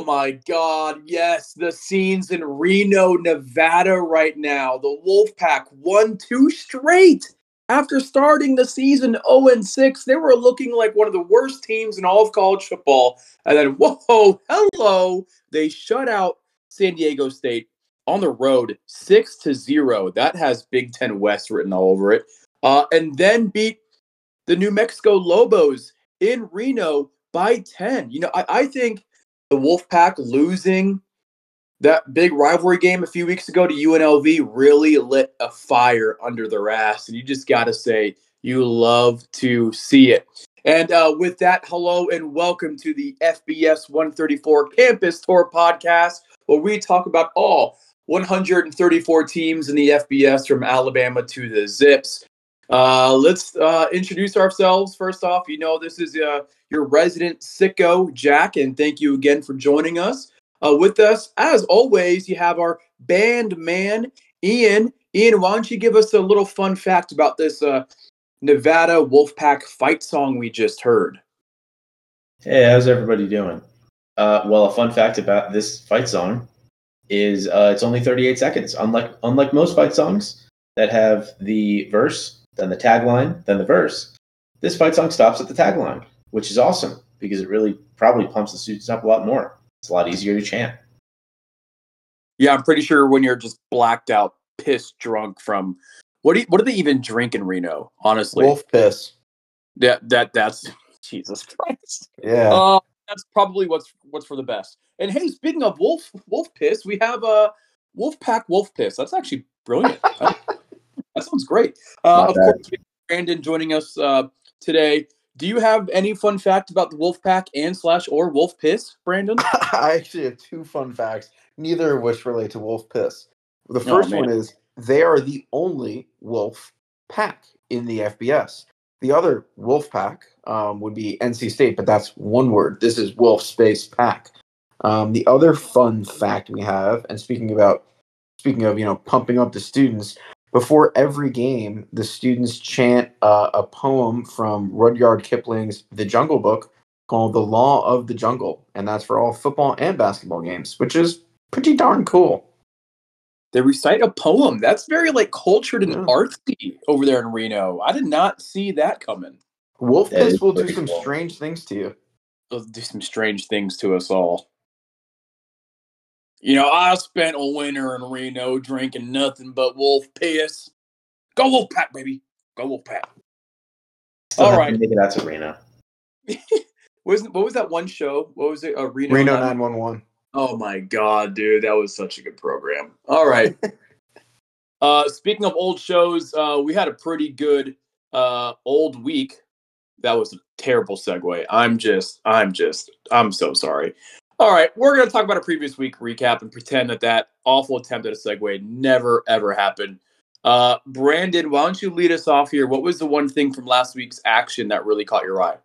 Oh my God. Yes. The scenes in Reno, Nevada right now. The Wolfpack won two straight. After starting the season 0 6, they were looking like one of the worst teams in all of college football. And then, whoa, hello. They shut out San Diego State on the road 6 to 0. That has Big Ten West written all over it. Uh, and then beat the New Mexico Lobos in Reno by 10. You know, I, I think the Wolfpack losing that big rivalry game a few weeks ago to UNLV really lit a fire under their ass. And you just got to say, you love to see it. And uh, with that, hello and welcome to the FBS 134 Campus Tour podcast, where we talk about all 134 teams in the FBS from Alabama to the Zips. Uh, let's uh, introduce ourselves first off. You know, this is uh, your resident sicko, Jack, and thank you again for joining us. Uh, with us, as always, you have our band man, Ian. Ian, why don't you give us a little fun fact about this uh, Nevada Wolfpack fight song we just heard? Hey, how's everybody doing? Uh, well, a fun fact about this fight song is uh, it's only 38 seconds. Unlike unlike most fight songs that have the verse then the tagline, then the verse. This fight song stops at the tagline, which is awesome because it really probably pumps the students up a lot more. It's a lot easier to chant. Yeah, I'm pretty sure when you're just blacked out, pissed drunk from what do you, what do they even drink in Reno? Honestly, wolf piss. Yeah, that that's Jesus Christ. Yeah, uh, that's probably what's what's for the best. And hey, speaking of wolf wolf piss, we have a uh, wolf pack wolf piss. That's actually brilliant. That sounds great. Uh, of bad. course, Brandon joining us uh, today. Do you have any fun fact about the wolf pack and slash or wolf piss, Brandon? I actually have two fun facts, neither of which relate to wolf piss. The oh, first oh, one is they are the only wolf pack in the FBS. The other wolf pack um, would be NC State, but that's one word. This is wolf space pack. Um, the other fun fact we have, and speaking about speaking of you know pumping up the students, before every game, the students chant uh, a poem from Rudyard Kipling's The Jungle Book called The Law of the Jungle. And that's for all football and basketball games, which is pretty darn cool. They recite a poem. That's very like cultured and yeah. artsy over there in Reno. I did not see that coming. Wolf Piss will do some cool. strange things to you. They'll do some strange things to us all. You know, I spent a winter in Reno drinking nothing but wolf piss. Go wolf pack, baby. Go wolf pack. Still All right. Maybe that's a Reno. Wasn't what was that one show? What was it? Uh, Reno Reno nine one one. Oh my god, dude, that was such a good program. All right. uh, speaking of old shows, uh, we had a pretty good uh, old week. That was a terrible segue. I'm just, I'm just, I'm so sorry. All right, we're going to talk about a previous week recap and pretend that that awful attempt at a segue never ever happened. Uh, Brandon, why don't you lead us off here? What was the one thing from last week's action that really caught your eye?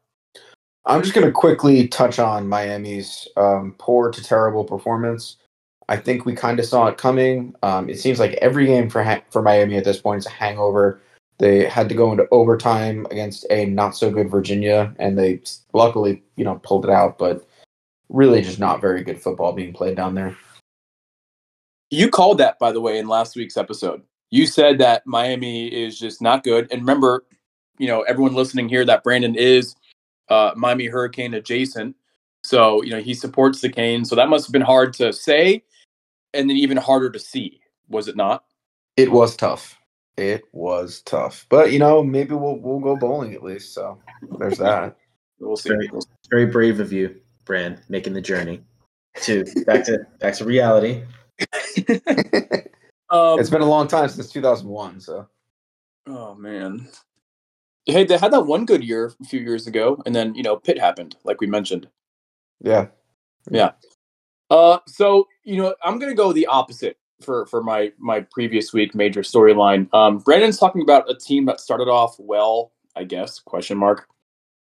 I'm just going to quickly touch on Miami's um, poor to terrible performance. I think we kind of saw it coming. Um, it seems like every game for ha- for Miami at this point is a hangover. They had to go into overtime against a not so good Virginia, and they luckily, you know, pulled it out. But really just not very good football being played down there. You called that, by the way, in last week's episode. You said that Miami is just not good. And remember, you know, everyone listening here, that Brandon is uh, Miami Hurricane adjacent. So, you know, he supports the Canes. So that must have been hard to say and then even harder to see, was it not? It was tough. It was tough. But, you know, maybe we'll we'll go bowling at least. So there's that. we'll see. Very, very brave of you brand making the journey to back to back to reality. um, it's been a long time since 2001, so. Oh man. Hey, they had that one good year a few years ago, and then you know Pitt happened, like we mentioned. Yeah. Yeah. Uh, so you know, I'm gonna go the opposite for for my my previous week major storyline. Um, Brandon's talking about a team that started off well, I guess question mark,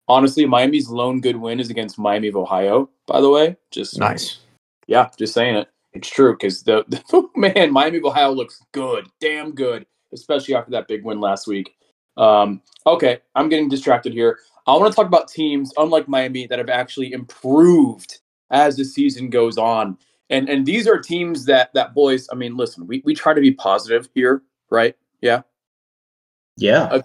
honestly, Miami's lone good win is against Miami of Ohio. By the way, just nice. Yeah, just saying it. It's true because the, the man Miami of Ohio looks good, damn good, especially after that big win last week. Um, okay, I'm getting distracted here. I want to talk about teams, unlike Miami, that have actually improved as the season goes on. And and these are teams that that boys, I mean, listen, we, we try to be positive here, right? Yeah. Yeah. Uh,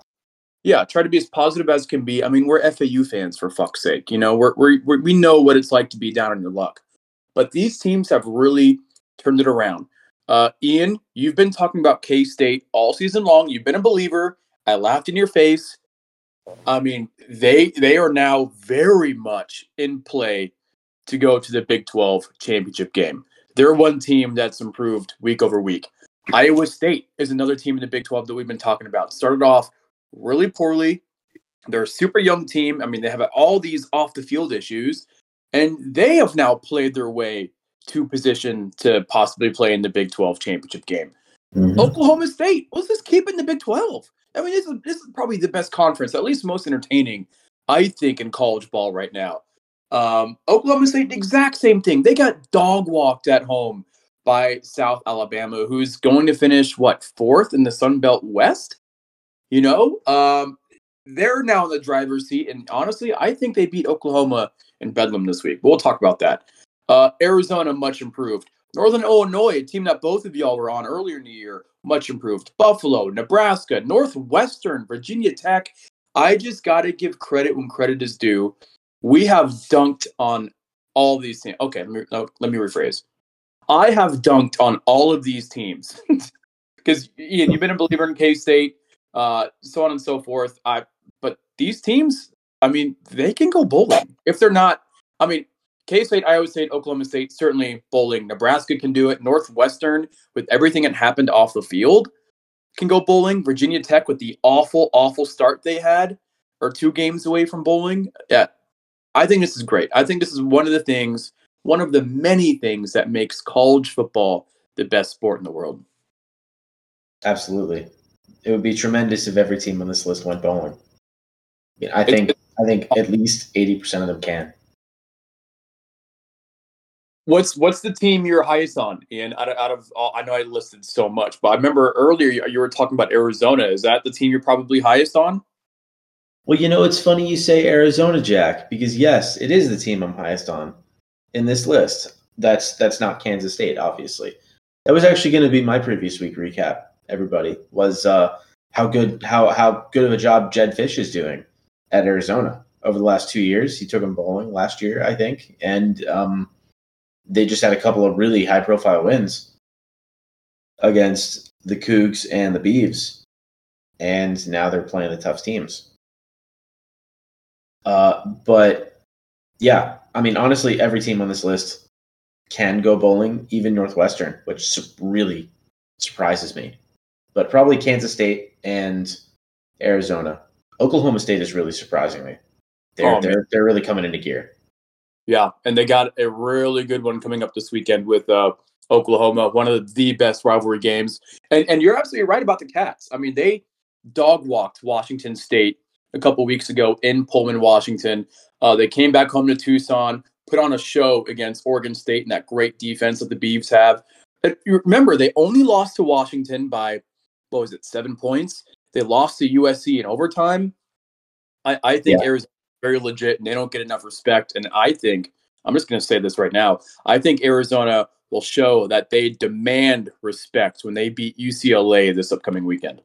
yeah, try to be as positive as can be. I mean, we're FAU fans for fuck's sake. You know, we're, we're, we know what it's like to be down on your luck. But these teams have really turned it around. Uh, Ian, you've been talking about K State all season long. You've been a believer. I laughed in your face. I mean, they they are now very much in play to go to the Big 12 championship game. They're one team that's improved week over week. Iowa State is another team in the Big 12 that we've been talking about. Started off really poorly. They're a super young team. I mean, they have all these off the field issues, and they have now played their way to position to possibly play in the Big 12 championship game. Mm-hmm. Oklahoma State, let's just keep in the Big 12. I mean, this is, this is probably the best conference, at least most entertaining, I think, in college ball right now. Um, Oklahoma State, the exact same thing. They got dog walked at home by South Alabama, who's going to finish what fourth in the Sun Belt West. You know, um, they're now in the driver's seat, and honestly, I think they beat Oklahoma in Bedlam this week. We'll talk about that. Uh, Arizona, much improved. Northern Illinois, a team that both of y'all were on earlier in the year, much improved. Buffalo, Nebraska, Northwestern, Virginia Tech. I just got to give credit when credit is due. We have dunked on all these teams. Okay, let me, let me rephrase. I have dunked on all of these teams because Ian, you've been a believer in K State, uh, so on and so forth. I but these teams, I mean, they can go bowling if they're not. I mean, K State, Iowa State, Oklahoma State, certainly bowling. Nebraska can do it. Northwestern, with everything that happened off the field, can go bowling. Virginia Tech, with the awful, awful start they had, are two games away from bowling. Yeah, I think this is great. I think this is one of the things one of the many things that makes college football the best sport in the world. Absolutely. It would be tremendous if every team on this list went bowling. I think I think at least eighty percent of them can. What's what's the team you're highest on, Ian? Out of, out of all, I know I listed so much, but I remember earlier you, you were talking about Arizona. Is that the team you're probably highest on? Well, you know, it's funny you say Arizona, Jack, because yes, it is the team I'm highest on in this list. That's that's not Kansas State, obviously. That was actually going to be my previous week recap. Everybody was uh, how good how how good of a job Jedd Fisch is doing at Arizona over the last two years. He took them bowling last year, I think, and um, they just had a couple of really high profile wins against the Cougs and the Beavs, and now they're playing the tough teams. Uh, but yeah, I mean, honestly, every team on this list can go bowling, even Northwestern, which really surprises me. But probably Kansas State and Arizona. Oklahoma State is really surprising me. They're oh, they're they're really coming into gear. Yeah, and they got a really good one coming up this weekend with uh, Oklahoma, one of the best rivalry games. And and you're absolutely right about the Cats. I mean, they dog walked Washington State a couple weeks ago in Pullman, Washington. Uh, they came back home to Tucson, put on a show against Oregon State and that great defense that the Beavs have. And remember, they only lost to Washington by what was it, seven points? They lost to USC in overtime. I, I think yeah. Arizona very legit and they don't get enough respect. And I think I'm just going to say this right now. I think Arizona will show that they demand respect when they beat UCLA this upcoming weekend.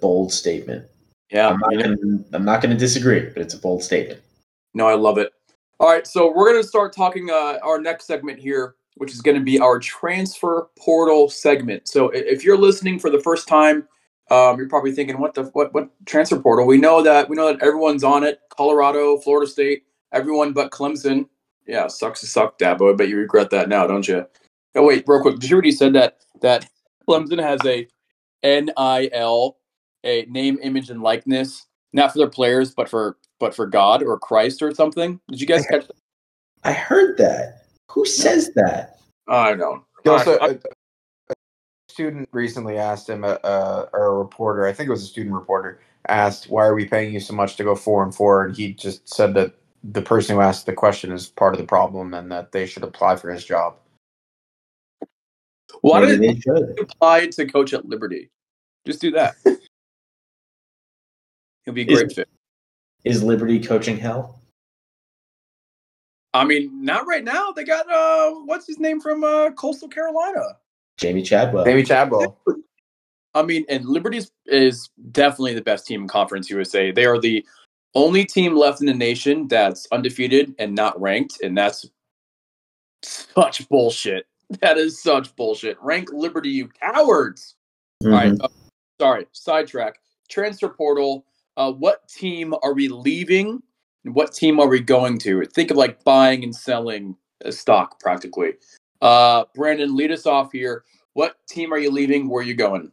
Bold statement. Yeah, I'm not going to disagree, but it's a bold statement. No, I love it. All right, so we're going to start talking uh, our next segment here, which is going to be our transfer portal segment. So if you're listening for the first time, um, you're probably thinking, "What the what? What transfer portal?" We know that we know that everyone's on it. Colorado, Florida State, everyone but Clemson. Yeah, sucks to suck, Dabo. I bet you regret that now, don't you? Oh wait, real quick. Did you already said that that Clemson has a NIL a name, image, and likeness, not for their players, but for but for God or Christ or something. Did you guys I catch that? I heard that. Who says that? I know. Also, a, a, student recently asked him, a, a, or a reporter, I think it was a student reporter, asked, "Why are we paying you so much to go four and four? And he just said that the person who asked the question is part of the problem, and that they should apply for his job. Why did they apply to coach at Liberty? Just do that. He'll be a great is, fit. Is Liberty coaching hell? I mean, not right now. They got uh, what's his name from uh, Coastal Carolina? Jamey Chadwell. Jamey Chadwell. I mean, and Liberty is definitely the best team in Conference USA. They are the only team left in the nation that's undefeated and not ranked, and that's such bullshit. That is such bullshit. Rank Liberty, you cowards. Mm-hmm. All right. Uh, sorry, sidetrack. Transfer portal. Uh, what team are we leaving? What team are we going to? Think of like buying and selling a stock practically. Uh, Brandon, lead us off here. What team are you leaving? Where are you going?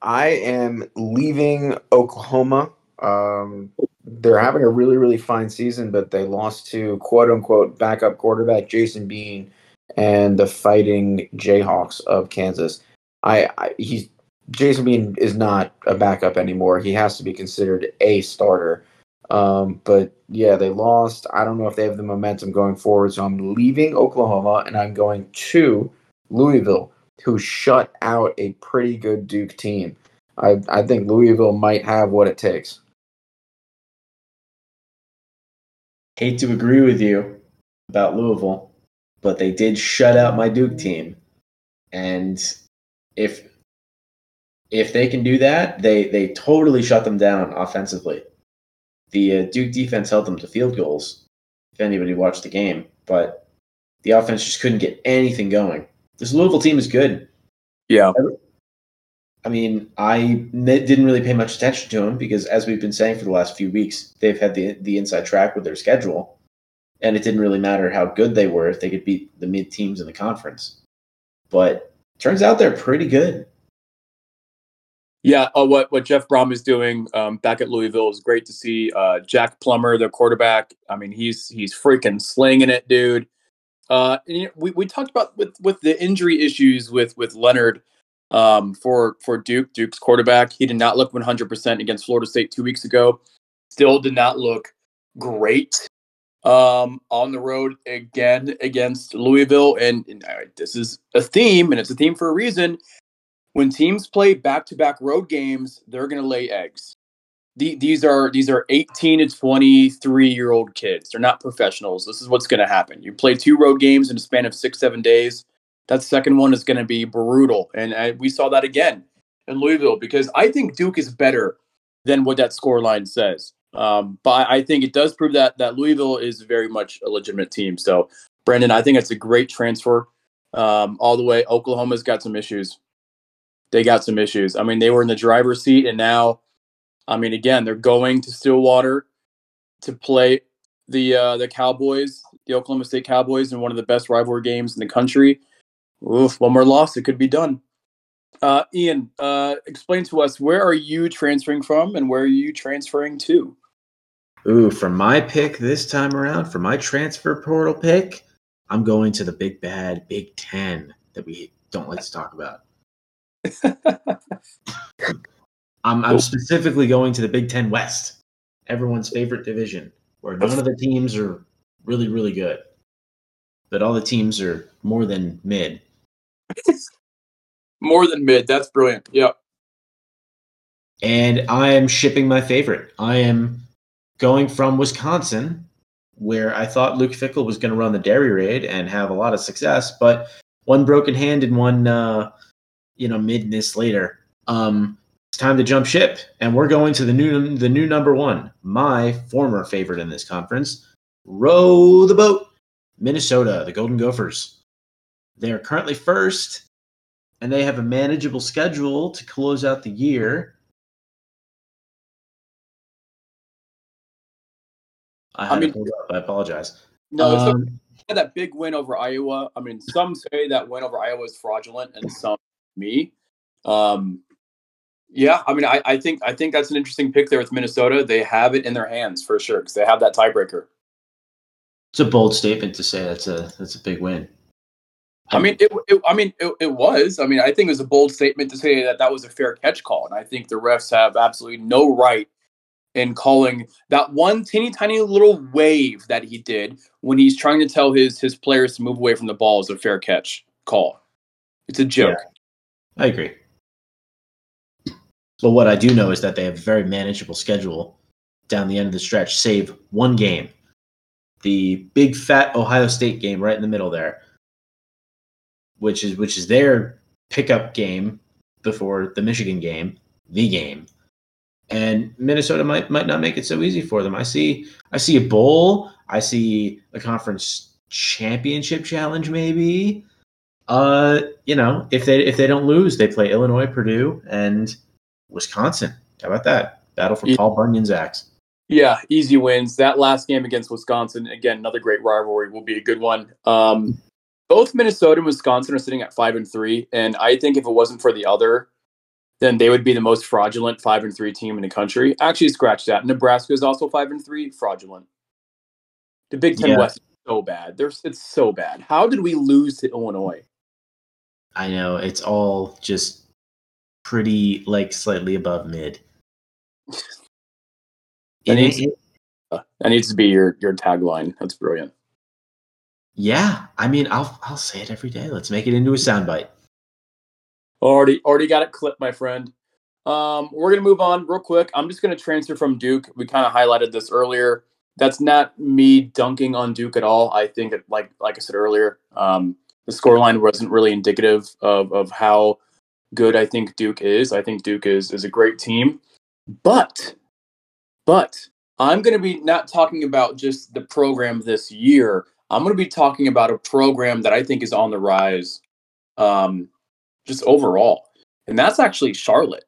I am leaving Oklahoma. Um, they're having a really, really fine season, but they lost to quote unquote backup quarterback Jason Bean and the Fighting Jayhawks of Kansas. I, I he's Jason Bean is not a backup anymore. He has to be considered a starter. Um, but yeah, they lost. I don't know if they have the momentum going forward. So I'm leaving Oklahoma and I'm going to Louisville, who shut out a pretty good Duke team. I, I think Louisville might have what it takes. Hate to agree with you about Louisville, but they did shut out my Duke team. And if if they can do that, they they totally shut them down offensively. The uh, Duke defense held them to field goals. If anybody watched the game, but the offense just couldn't get anything going. This Louisville team is good. Yeah. I mean, I didn't really pay much attention to them because, as we've been saying for the last few weeks, they've had the the inside track with their schedule, and it didn't really matter how good they were if they could beat the mid teams in the conference. But turns out they're pretty good. Yeah, uh, what what Jeff Brohm is doing um, back at Louisville is great to see. Uh, Jack Plummer, their quarterback, I mean, he's he's freaking slinging it, dude. Uh, you know, we we talked about with with the injury issues with with Leonard um, for for Duke. Duke's quarterback, he did not look 100% against Florida State two weeks ago. Still did not look great um, on the road again against Louisville. And, and uh, this is a theme, and it's a theme for a reason. When teams play back-to-back road games, they're going to lay eggs. The, these are these are 18 to 23 year old kids. They're not professionals. This is what's going to happen. You play two road games in a span of six seven days that second one is going to be brutal. And uh, we saw that again in Louisville because I think Duke is better than what that score line says. Um, but I think it does prove that that Louisville is very much a legitimate team. So, Brandon, I think it's a great transfer um, all the way. Oklahoma's got some issues. They got some issues. I mean, they were in the driver's seat, and now, I mean, again, they're going to Stillwater to play the uh, the Cowboys, the Oklahoma State Cowboys, in one of the best rivalry games in the country. Oof, one more loss, it could be done. Uh, Ian, uh, explain to us where are you transferring from and where are you transferring to? Ooh, for my pick this time around, for my transfer portal pick, I'm going to the big bad Big Ten that we don't like to talk about. I'm, I'm specifically going to the Big Ten West, everyone's favorite division, where none of the teams are really, really good, but all the teams are more than mid. More than mid. That's brilliant. Yep. And I am shipping my favorite. I am going from Wisconsin, where I thought Luke Fickell was going to run the dairy raid and have a lot of success, but one broken hand and one, uh, you know, midness later. Um, it's time to jump ship, and we're going to the new the new number one, my former favorite in this conference. Row the boat, Minnesota, the Golden Gophers. They are currently first, and they have a manageable schedule to close out the year. I, I mean, I apologize. No, um, a, that big win over Iowa. I mean, some say that win over Iowa is fraudulent, and some me. Um, yeah, I mean, I, I think I think that's an interesting pick there with Minnesota. They have it in their hands for sure because they have that tiebreaker. It's a bold statement to say that's a that's a big win. I mean, it, it I mean, it, it, was. I mean, I think it was a bold statement to say that that was a fair catch call, and I think the refs have absolutely no right in calling that one teeny tiny little wave that he did when he's trying to tell his his players to move away from the ball is a fair catch call. It's a joke. Yeah, I agree. But what I do know is that they have a very manageable schedule down the end of the stretch, save one game. the big fat Ohio State game right in the middle there, which is which is their pickup game before the Michigan game, the game. And Minnesota might might not make it so easy for them. I see I see a bowl, I see a conference championship challenge maybe. Uh, you know, if they if they don't lose, they play Illinois, Purdue, and Wisconsin. How about that? Battle for Paul Bunyan's axe. Yeah, easy wins. That last game against Wisconsin, again, another great rivalry, will be a good one. Um, both Minnesota and Wisconsin are sitting at five and three, and I think if it wasn't for the other, then they would be the most fraudulent five and three team in the country. Actually, scratch that. Nebraska is also five and three, fraudulent. The Big Ten yeah. West is so bad. There's it's so bad. How did we lose to Illinois? I know it's all just pretty like slightly above mid. that, needs, it, that needs to be your your tagline. That's brilliant. Yeah, I mean, I'll I'll say it every day. Let's make it into a soundbite. Already, already got it clipped, my friend. Um, we're gonna move on real quick. I'm just gonna transfer from Duke. We kind of highlighted this earlier. That's not me dunking on Duke at all. I think, it, like like I said earlier, um, the scoreline wasn't really indicative of of how good I think Duke is. I think Duke is is a great team, but but I'm going to be not talking about just the program this year. I'm going to be talking about a program that I think is on the rise, um, just overall, and that's actually Charlotte,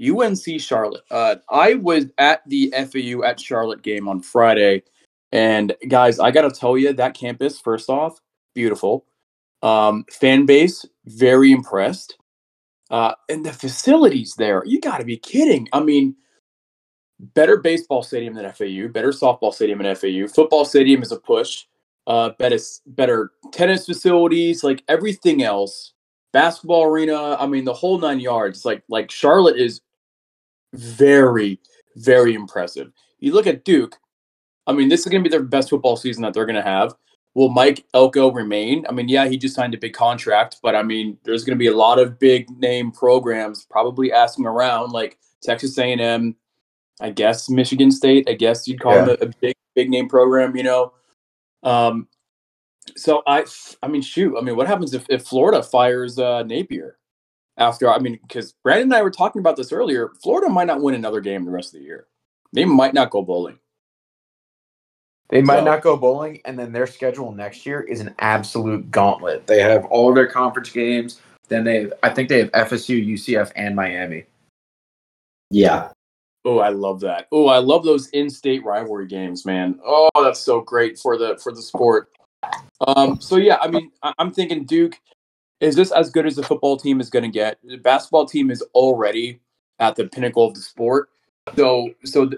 UNC Charlotte. Uh, I was at the FAU at Charlotte game on Friday, and guys, I got to tell you that campus. First off, beautiful. Um, fan base very impressed, uh, and the facilities there. You got to be kidding! I mean better baseball stadium than FAU, better softball stadium than FAU. Football stadium is a push. Uh, better, better tennis facilities, like everything else. Basketball arena, I mean, the whole nine yards. Like, like Charlotte is very, very impressive. You look at Duke. I mean, this is going to be their best football season that they're going to have. Will Mike Elko remain? I mean, yeah, he just signed a big contract, but I mean, there's going to be a lot of big name programs probably asking around, like Texas A&M, I guess Michigan State. I guess you'd call yeah. them a, a, big big name program. You know, um, so I I mean shoot. I mean, what happens if, if Florida fires uh, Napier after? I mean, because Brandon and I were talking about this earlier. Florida might not win another game the rest of the year. They might not go bowling. They might so, not go bowling, and then their schedule next year is an absolute gauntlet. They have all their conference games. Then they, have, I think they have FSU, UCF, and Miami. Yeah, Oh, I love that. Oh, I love those in-state rivalry games, man. Oh, that's so great for the for the sport. Um, so yeah, I mean, I- am thinking Duke is this as good as the football team is going to get. The basketball team is already at the pinnacle of the sport. So, so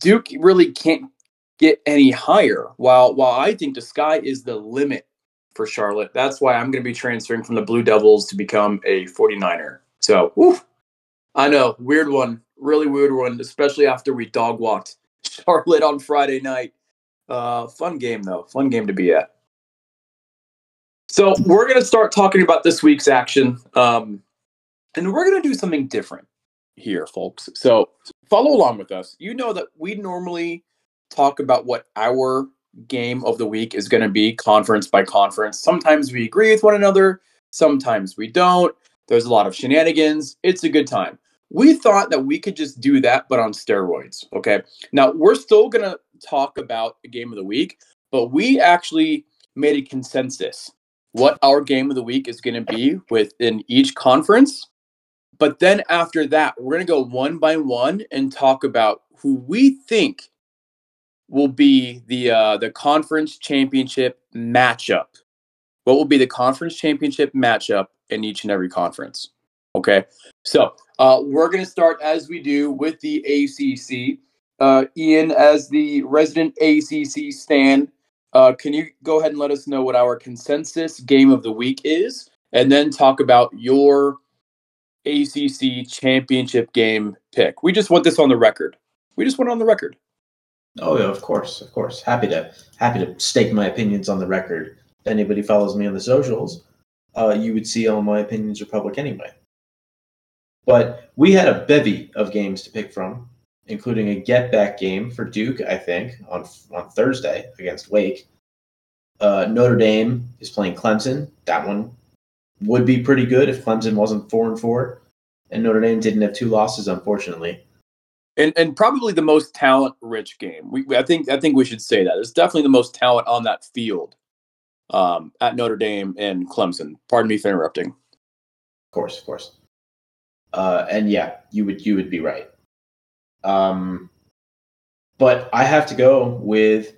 Duke really can't get any higher. While while I think the sky is the limit for Charlotte. That's why I'm going to be transferring from the Blue Devils to become a 49er. So, I know, weird one really weird one, especially after we dog walked Charlotte on Friday night. Uh, fun game though, fun game to be at. So we're gonna start talking about this week's action, um, and we're gonna do something different here, folks. So follow along with us. You know that we normally talk about what our game of the week is going to be conference by conference. Sometimes we agree with one another, sometimes we don't. There's a lot of shenanigans. It's a good time we thought that we could just do that, but on steroids. Okay. Now we're still going to talk about the game of the week, but we actually made a consensus what our game of the week is going to be within each conference. But then after that, we're going to go one by one and talk about who we think will be the uh, the conference championship matchup. What will be the conference championship matchup in each and every conference? Okay, so uh, we're going to start as we do with the ACC. Uh, Ian, as the resident ACC stand, uh, can you go ahead and let us know what our consensus game of the week is, and then talk about your ACC championship game pick? We just want this on the record. We just want it on the record. Oh yeah, of course, of course. Happy to happy to stake my opinions on the record. If anybody follows me on the socials, uh, you would see all my opinions are public anyway. But we had a bevy of games to pick from. including a get back game for Duke, I think, on on Thursday against Wake. Uh, Notre Dame is playing Clemson. That one would be pretty good if Clemson wasn't four and four, and Notre Dame didn't have two losses, unfortunately. And and probably the most talent rich game. We I think I think we should say that. It's definitely the most talent on that field um, at Notre Dame and Clemson. Pardon me for interrupting. Of course, of course. Uh, and yeah, you would you would be right. Um, but I have to go with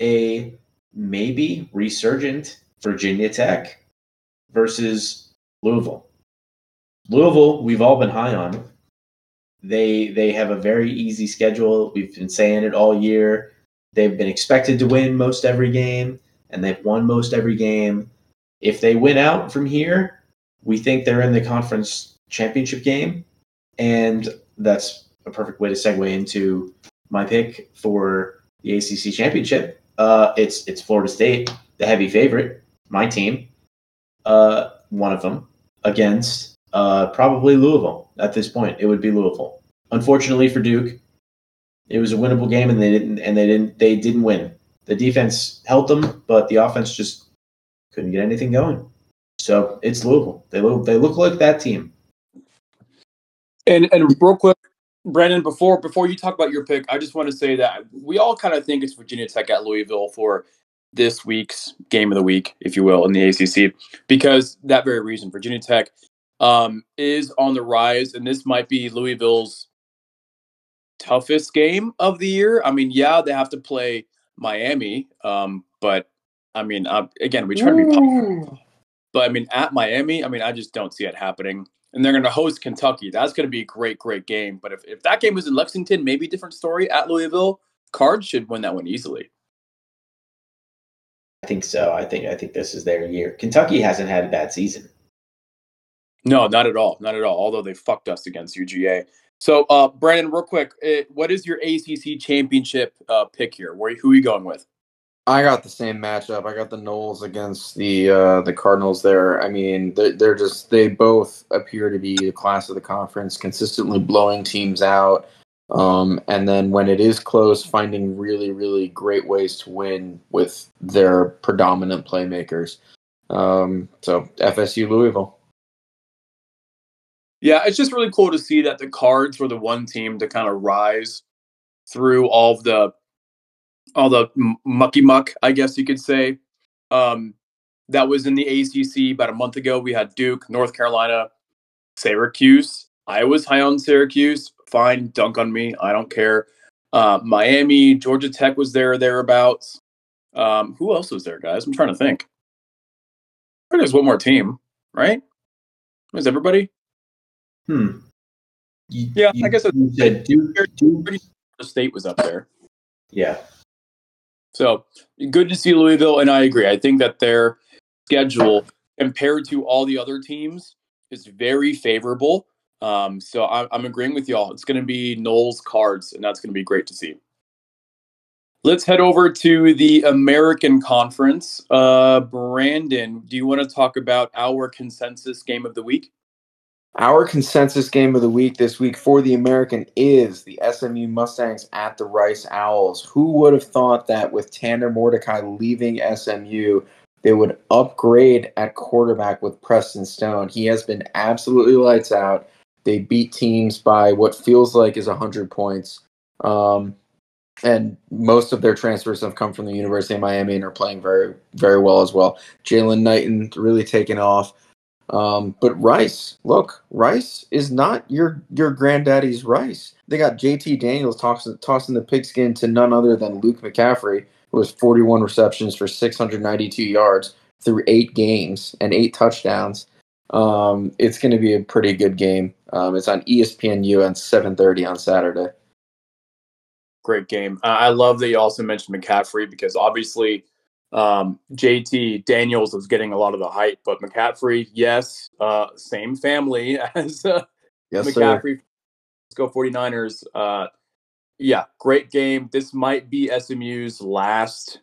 a maybe resurgent Virginia Tech versus Louisville. Louisville, we've all been high on. They they have a very easy schedule. We've been saying it all year. They've been expected to win most every game, and they've won most every game. If they win out from here, we think they're in the conference championship game, and that's a perfect way to segue into my pick for the ACC championship. Uh, it's it's Florida State, the heavy favorite, my team, uh, one of them against uh, probably Louisville. At this point, it would be Louisville. Unfortunately for Duke, it was a winnable game, and they didn't and they didn't they didn't win. The defense helped them, but the offense just couldn't get anything going. So it's Louisville. They look they look like that team. And and real quick, Brandon, before before you talk about your pick, I just want to say that we all kind of think it's Virginia Tech at Louisville for this week's game of the week, if you will, in the ACC, because that very reason, Virginia Tech um, is on the rise, and this might be Louisville's toughest game of the year. I mean, yeah, they have to play Miami, um, but I mean, uh, again, we try to be, positive, but I mean, at Miami, I mean, I just don't see it happening and they're going to host Kentucky. That's going to be a great, great game. But if, if that game was in Lexington, maybe different story. At Louisville, Cards should win that one easily. I think so. I think I think this is their year. Kentucky hasn't had a bad season. No, not at all. Not at all. Although they fucked us against UGA. So, uh, Brandon, real quick, it, what is your ACC championship uh, pick here? Where who are you going with? I got the same matchup. I got the Noles against the uh, the Cardinals. There, I mean, they're, they're just they both appear to be the class of the conference, consistently blowing teams out. Um, and then when it is close, finding really, really great ways to win with their predominant playmakers. Um, so FSU Louisville. Yeah, it's just really cool to see that the Cards were the one team to kind of rise through all of the all the mucky muck, I guess you could say. Um, that was in the ACC about a month ago. We had Duke, North Carolina, Syracuse. I was high on Syracuse. Fine, dunk on me. I don't care. Uh, Miami, Georgia Tech was there thereabouts. Um, who else was there, guys? I'm trying to think. There's one more team, right? Was everybody? Hmm. You, yeah, you, I guess you said Duke, Duke. State was up there. Yeah. So good to see Louisville, and I agree. I think that their schedule compared to all the other teams is very favorable. Um, so I'm, I'm agreeing with y'all. It's going to be Noles cards, and that's going to be great to see. Let's head over to the American Conference. Uh, Brandon, do you want to talk about our consensus game of the week? Our consensus game of the week this week for the American is the SMU Mustangs at the Rice Owls. Who would have thought that with Tanner Mordecai leaving SMU, they would upgrade at quarterback with Preston Stone? He has been absolutely lights out. They beat teams by what feels like is 100 points. Um, and most of their transfers have come from the University of Miami and are playing very, very well as well. Jaylan Knighton really taking off. Um, but Rice, look, Rice is not your your granddaddy's Rice. They got JT Daniels tossing, tossing the pigskin to none other than Luke McCaffrey, who has 41 receptions for 692 yards through eight games and eight touchdowns. Um, it's going to be a pretty good game. Um, it's on ESPN ESPNU on 7:30 on Saturday. Great game. Uh, I love that you also mentioned McCaffrey because obviously um, JT Daniels was getting a lot of the hype, but McCaffrey, yes, uh, same family as uh, yes, McCaffrey. Sir. Let's go 49ers. Uh, yeah, great game. This might be SMU's last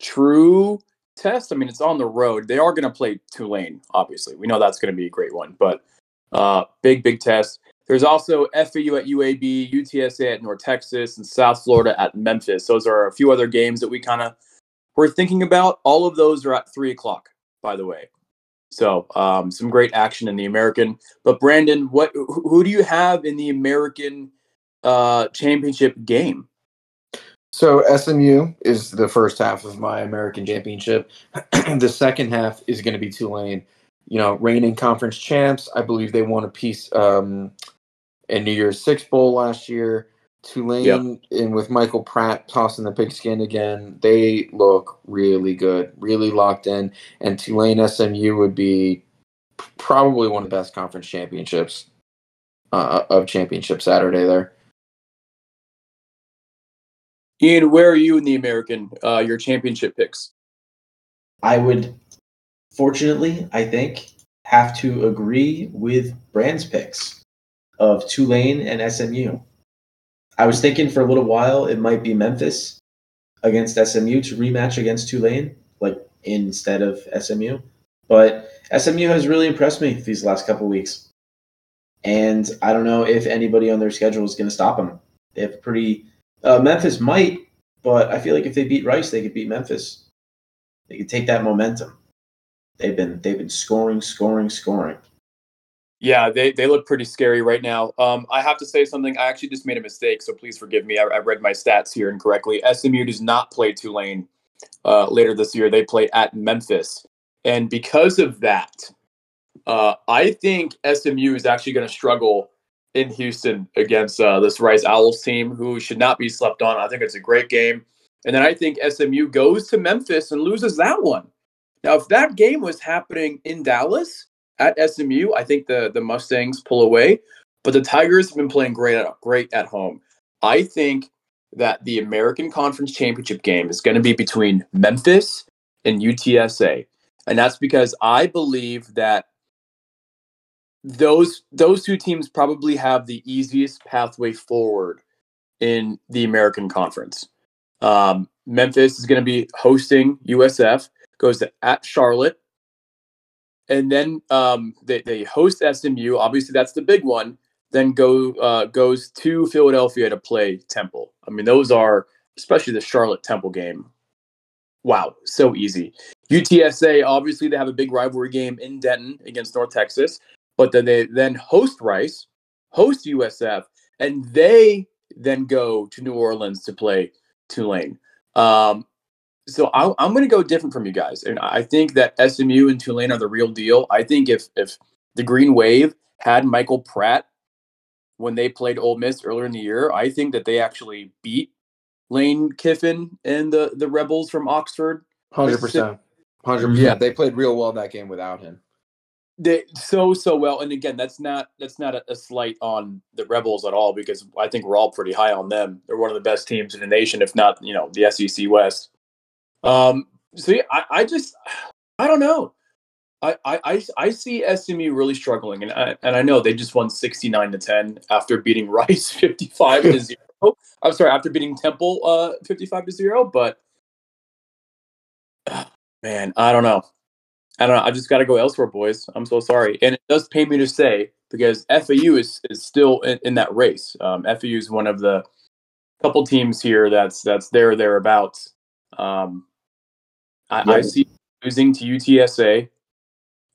true test. I mean, it's on the road. They are going to play Tulane, obviously. We know that's going to be a great one, but uh, big, big test. There's also FAU at UAB, UTSA at North Texas, and South Florida at Memphis. Those are a few other games that we kind of were thinking about. All of those are at three o'clock, by the way. So um, some great action in the American. But Brandon, what who do you have in the American uh, championship game? So SMU is the first half of my American championship. the second half is going to be Tulane. You know, reigning conference champs. I believe they won a piece um, in New Year's Six Bowl last year. Tulane yep. and with Michael Pratt tossing the pigskin again, they look really good, really locked in. And Tulane SMU would be probably one of the best conference championships uh, of championship Saturday there. Ian, where are you in the American? Uh, your championship picks? I would, fortunately, I think, have to agree with Brand's picks of Tulane and SMU. I was thinking for a little while it might be Memphis against SMU to rematch against Tulane, like instead of SMU. But SMU has really impressed me these last couple weeks. And I don't know if anybody on their schedule is going to stop them. They have pretty. Uh, Memphis might, but I feel like if they beat Rice, they could beat Memphis. They could take that momentum. They've been they've been scoring, scoring, scoring. Yeah, they, they look pretty scary right now. Um, I have to say something. I actually just made a mistake, so please forgive me. I, I read my stats here incorrectly. SMU does not play Tulane uh, later this year. They play at Memphis. And because of that, uh, I think SMU is actually going to struggle in Houston against uh, this Rice Owls team, who should not be slept on. I think it's a great game. And then I think SMU goes to Memphis and loses that one. Now, if that game was happening in Dallas, at SMU, I think the the Mustangs pull away, but the Tigers have been playing great at great at home. I think that the American Conference Championship game is going to be between Memphis and UTSA, and that's because I believe that those those two teams probably have the easiest pathway forward in the American Conference. Um, Memphis is going to be hosting USF, goes to at Charlotte, and then um, they, they host SMU. Obviously, that's the big one. Then go uh, goes to Philadelphia to play Temple. I mean, those are especially the Charlotte Temple game. Wow, so easy. UTSA obviously they have a big rivalry game in Denton against North Texas, but then they then host Rice, host USF, and they then go to New Orleans to play Tulane. Um, so I, am going to go different from you guys, and I think that SMU and Tulane are the real deal. I think if if the Green Wave had Michael Pratt when they played Ole Miss earlier in the year, I think that they actually beat Lane Kiffin and the the Rebels from Oxford. Hundred percent, hundred percent. Yeah, they played real well that game without him. They so so well, and again, that's not that's not a, a slight on the Rebels at all because I think we're all pretty high on them. They're one of the best teams in the nation, if not you know the SEC West. Um, yeah, I, I just I don't know. I, I, I see SMU really struggling, and I, and I know they just won 69 to 10 after beating Rice 55 to 0. I'm sorry, after beating Temple uh, 55 to 0, but man, I don't know. I don't know. I just got to go elsewhere, boys. I'm so sorry. And it does pain me to say because FAU is, is still in, in that race. Um, FAU is one of the couple teams here that's that's there thereabouts. Um, I, yeah. I see losing to UTSA,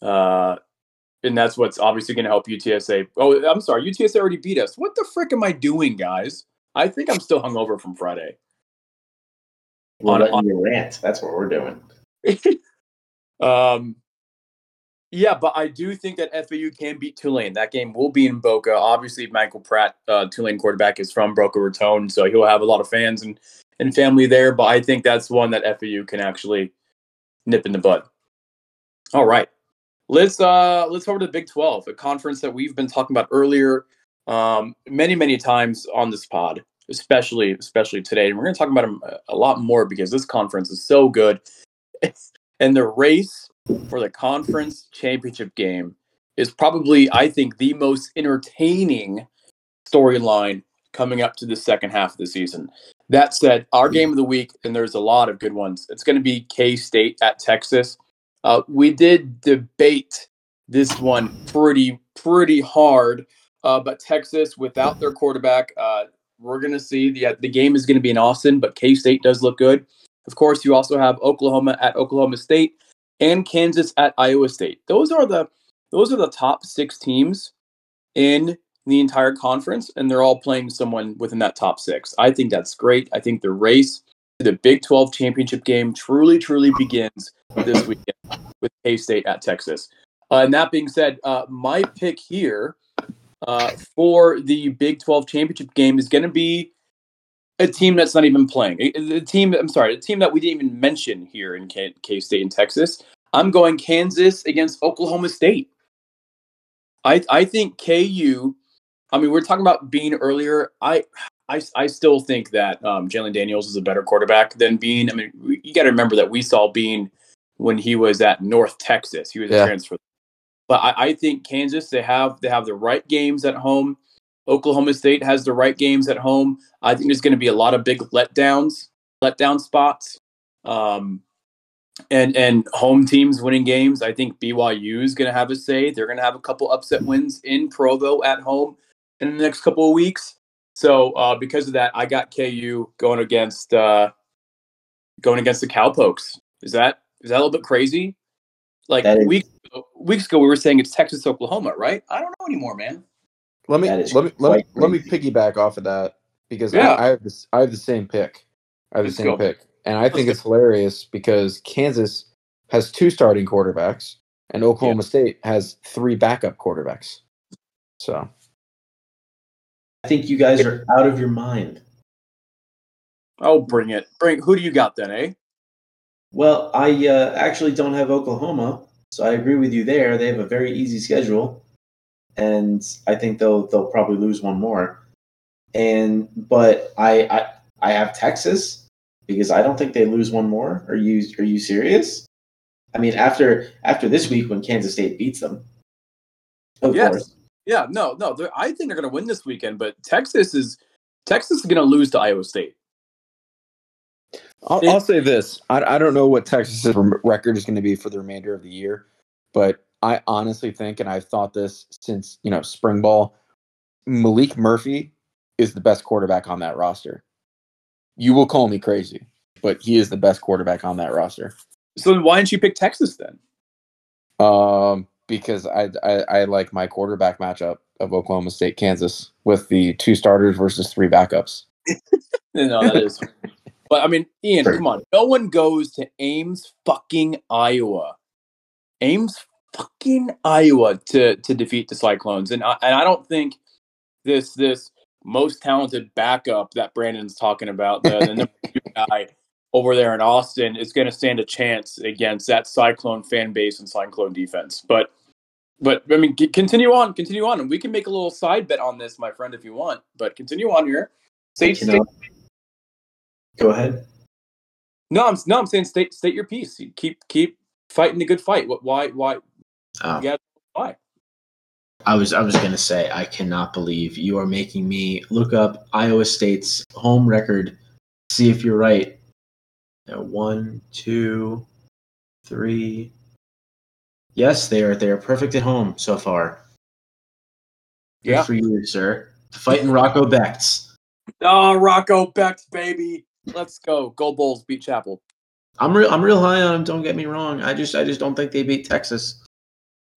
uh, and that's what's obviously going to help UTSA. Oh, I'm sorry, UTSA already beat us. What the frick am I doing, guys? I think I'm still hungover from Friday. We're on, on, you rant. That's what we're doing. um, yeah, but I do think that FAU can beat Tulane. That game will be in Boca. Obviously, Michael Pratt, uh, Tulane quarterback, is from Boca Raton, so he'll have a lot of fans and, and family there. But I think that's one that FAU can actually nip in the bud. All right. Let's uh let's over to the Big 12, a conference that we've been talking about earlier um many many times on this pod, especially especially today. And we're going to talk about them a lot more because this conference is so good. and the race for the conference championship game is probably I think the most entertaining storyline coming up to the second half of the season. That said, our game of the week, and there's a lot of good ones. It's going to be K State at Texas. Uh, we did debate this one pretty pretty hard Uh, but Texas, without their quarterback, uh, we're going to see the the game is going to be in Austin. But K State does look good. Of course, you also have Oklahoma at Oklahoma State and Kansas at Iowa State. Those are the those are the top six teams in the entire conference, and they're all playing someone within that top six. I think that's great. I think the race to the Big 12 championship game truly, truly begins this weekend with K State at Texas. Uh, and that being said, uh, my pick here uh, for the Big 12 championship game is going to be a team that's not even playing. A, team, I'm sorry, a team that we didn't even mention here in K, State in Texas. I'm going Kansas against Oklahoma State. I I think KU. I mean, we are talking about Bean earlier. I I, I still think that um, Jalon Daniels is a better quarterback than Bean. I mean, you got to remember that we saw Bean when he was at North Texas. He was yeah. a transfer. But I, I think Kansas they have they have the right games at home. Oklahoma State has the right games at home. I think there's going to be a lot of big letdowns, letdown spots. Um, and and home teams winning games. I think BYU is going to have a say. They're going to have a couple upset wins in Provo at home in the next couple of weeks. So uh, because of that, I got KU going against uh, going against the Cowpokes. Is that is that a little bit crazy? Like is, weeks weeks ago, we were saying it's Texas Oklahoma, right? I don't know anymore, man. Let me let me let me, let me piggyback off of that because yeah. I, I, have this I have the same pick. I have Let's the same go. pick. And I think it's hilarious because Kansas has two starting quarterbacks and Oklahoma yeah. State has three backup quarterbacks. So I think you guys are out of your mind. Oh, bring it. Bring who do you got then, eh? Well, I uh, actually don't have Oklahoma, so I agree with you there. They have a very easy schedule, and I think they'll they'll probably lose one more. And but I I, I have Texas, because I don't think they lose one more. Are you are you serious? I mean, after after this week when Kansas State beats them, of yes. course. Yeah, no, no. I think they're going to win this weekend, but Texas is Texas is going to lose to Iowa State. I'll, it, I'll say this: I, I don't know what Texas's record is going to be for the remainder of the year, but I honestly think, and I've thought this since you know spring ball, Maalik Murphy is the best quarterback on that roster you will call me crazy, but he is the best quarterback on that roster. So why didn't you pick Texas then? Um, because I, I, I like my quarterback matchup of Oklahoma State Kansas with the two starters versus three backups. no, that is. but I mean, Ian, come on. No one goes to Ames fucking Iowa. Ames fucking Iowa to to defeat the Cyclones, and I, and I don't think this this most talented backup that Brandon's talking about, the, the number two guy over there in Austin, is going to stand a chance against that Cyclone fan base and Cyclone defense. But, but I mean, continue on, continue on, and we can make a little side bet on this, my friend, if you want. But continue on here. State, state. Go ahead. No, I'm no, I'm saying state state your piece. Keep keep fighting the good fight. What? Why? Why? Oh. Yeah. Why? I was I was gonna say I cannot believe you are making me look up Iowa State's home record, see if you're right. Now, one, two, three. Yes, they are. They are perfect at home so far. Good yeah, for you, sir. Fighting Rocco Becht. Oh, Rocco Becht, baby. Let's go. Go Bulls beat Chapel. I'm real. I'm real high on them. Don't get me wrong. I just I just don't think they beat Texas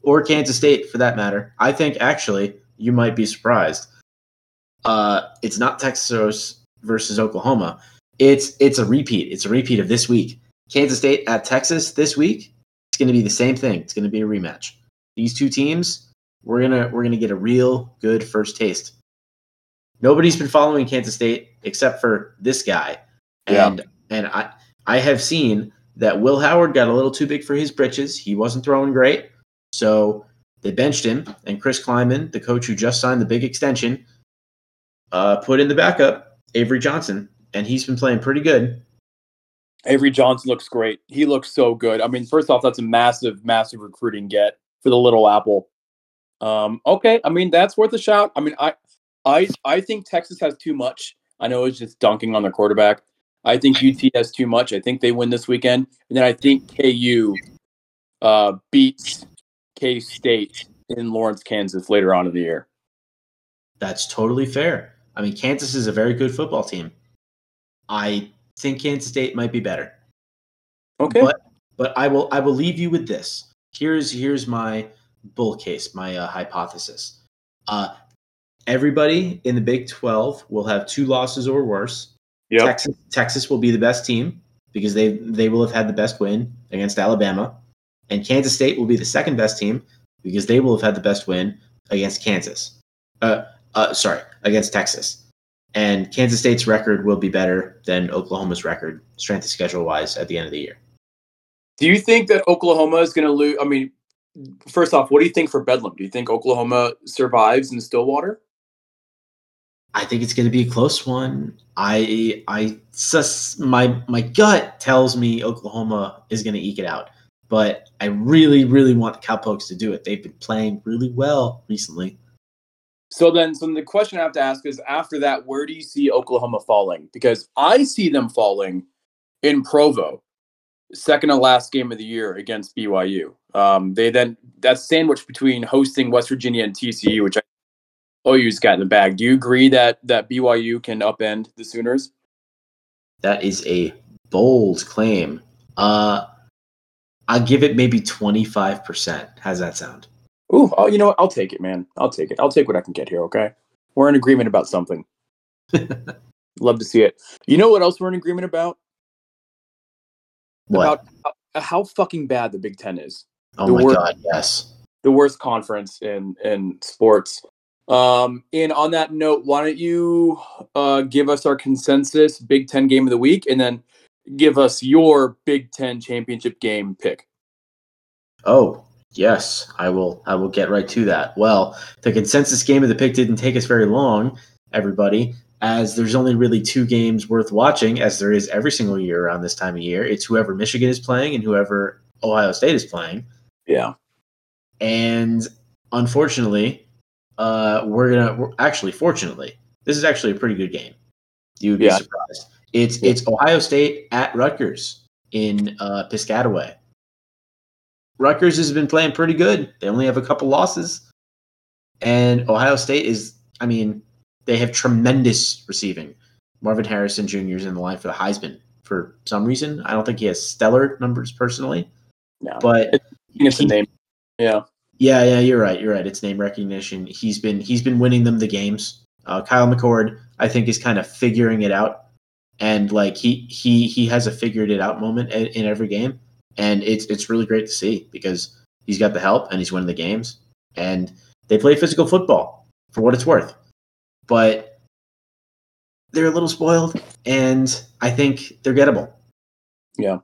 or Kansas State for that matter. I think actually you might be surprised. Uh, it's not Texas versus Oklahoma. It's it's a repeat. It's a repeat of this week. Kansas State at Texas this week. It's going to be the same thing. It's going to be a rematch. These two teams, we're gonna we're gonna get a real good first taste. Nobody's been following Kansas State except for this guy, and yeah. and I I have seen that Will Howard got a little too big for his britches. He wasn't throwing great. So they benched him, and Chris Klieman, the coach who just signed the big extension, uh, put in the backup, Avery Johnson, and he's been playing pretty good. Avery Johnson looks great. He looks so good. I mean, first off, that's a massive, massive recruiting get for the Little Apple. Um, okay, I mean that's worth a shout. I mean, I, I, I think Texas has too much. I know it's just dunking on their quarterback. I think UT has too much. I think they win this weekend, and then I think KU uh, beats K State in Lawrence, Kansas later on in the year. That's totally fair. I mean, Kansas is a very good football team. I think Kansas State might be better. Okay. But but I will I will leave you with this. Here's here's my bull case, my uh, hypothesis. Uh, everybody in the Big 12 will have two losses or worse. Yep. Texas Texas will be the best team because they they will have had the best win against Alabama, and Kansas State will be the second best team because they will have had the best win against Kansas. Uh, uh, sorry, against Texas. And Kansas State's record will be better than Oklahoma's record, strength of schedule wise, at the end of the year. Do you think that Oklahoma is going to lose? I mean, first off, what do you think for Bedlam? Do you think Oklahoma survives in Stillwater? I think it's going to be a close one. I I sus my my gut tells me Oklahoma is going to eke it out, but I really really want the Cowpokes to do it. They've been playing really well recently. So then, so the question I have to ask is: After that, where do you see Oklahoma falling? Because I see them falling in Provo, second to last game of the year against BYU. Um, they then that's sandwiched between hosting West Virginia and TCU, which I OU's got in the bag. Do you agree that that BYU can upend the Sooners? That is a bold claim. Uh, I'll give it maybe twenty five percent. How's that sound? Ooh, oh, you know what? I'll take it, man. I'll take it. I'll take what I can get here. Okay, we're in agreement about something. Love to see it. You know what else we're in agreement about? What? About how, how fucking bad the Big Ten is. oh the my word- god, yes. the worst conference in in sports. Um, and on that note, why don't you uh, give us our consensus Big Ten game of the week, and then give us your Big Ten championship game pick. Oh, yes, I will. I will get right to that. Well, the consensus game of the pick didn't take us very long, everybody, as there's only really two games worth watching, as there is every single year around this time of year. It's whoever Michigan is playing and whoever Ohio State is playing. Yeah, And unfortunately, uh, we're gonna we're, actually, fortunately, this is actually a pretty good game. You would be Yeah. surprised. It's it's Ohio State at Rutgers in uh, Piscataway. Rutgers has been playing pretty good. They only have a couple losses, and Ohio State is. I mean, they have tremendous receiving. Marvin Harrison Jr. is in the line for the Heisman for some reason. I don't think he has stellar numbers personally, yeah. but I think it's a name. Yeah, yeah, yeah, you're right. You're right. It's name recognition. He's been he's been winning them the games. Uh, Kyle McCord, I think, is kind of figuring it out, and like he he he has a figured it out moment in, in every game, and it's it's really great to see because he's got the help and he's winning the games, and they play physical football for what it's worth, but they're a little spoiled, and I think they're gettable. Yeah,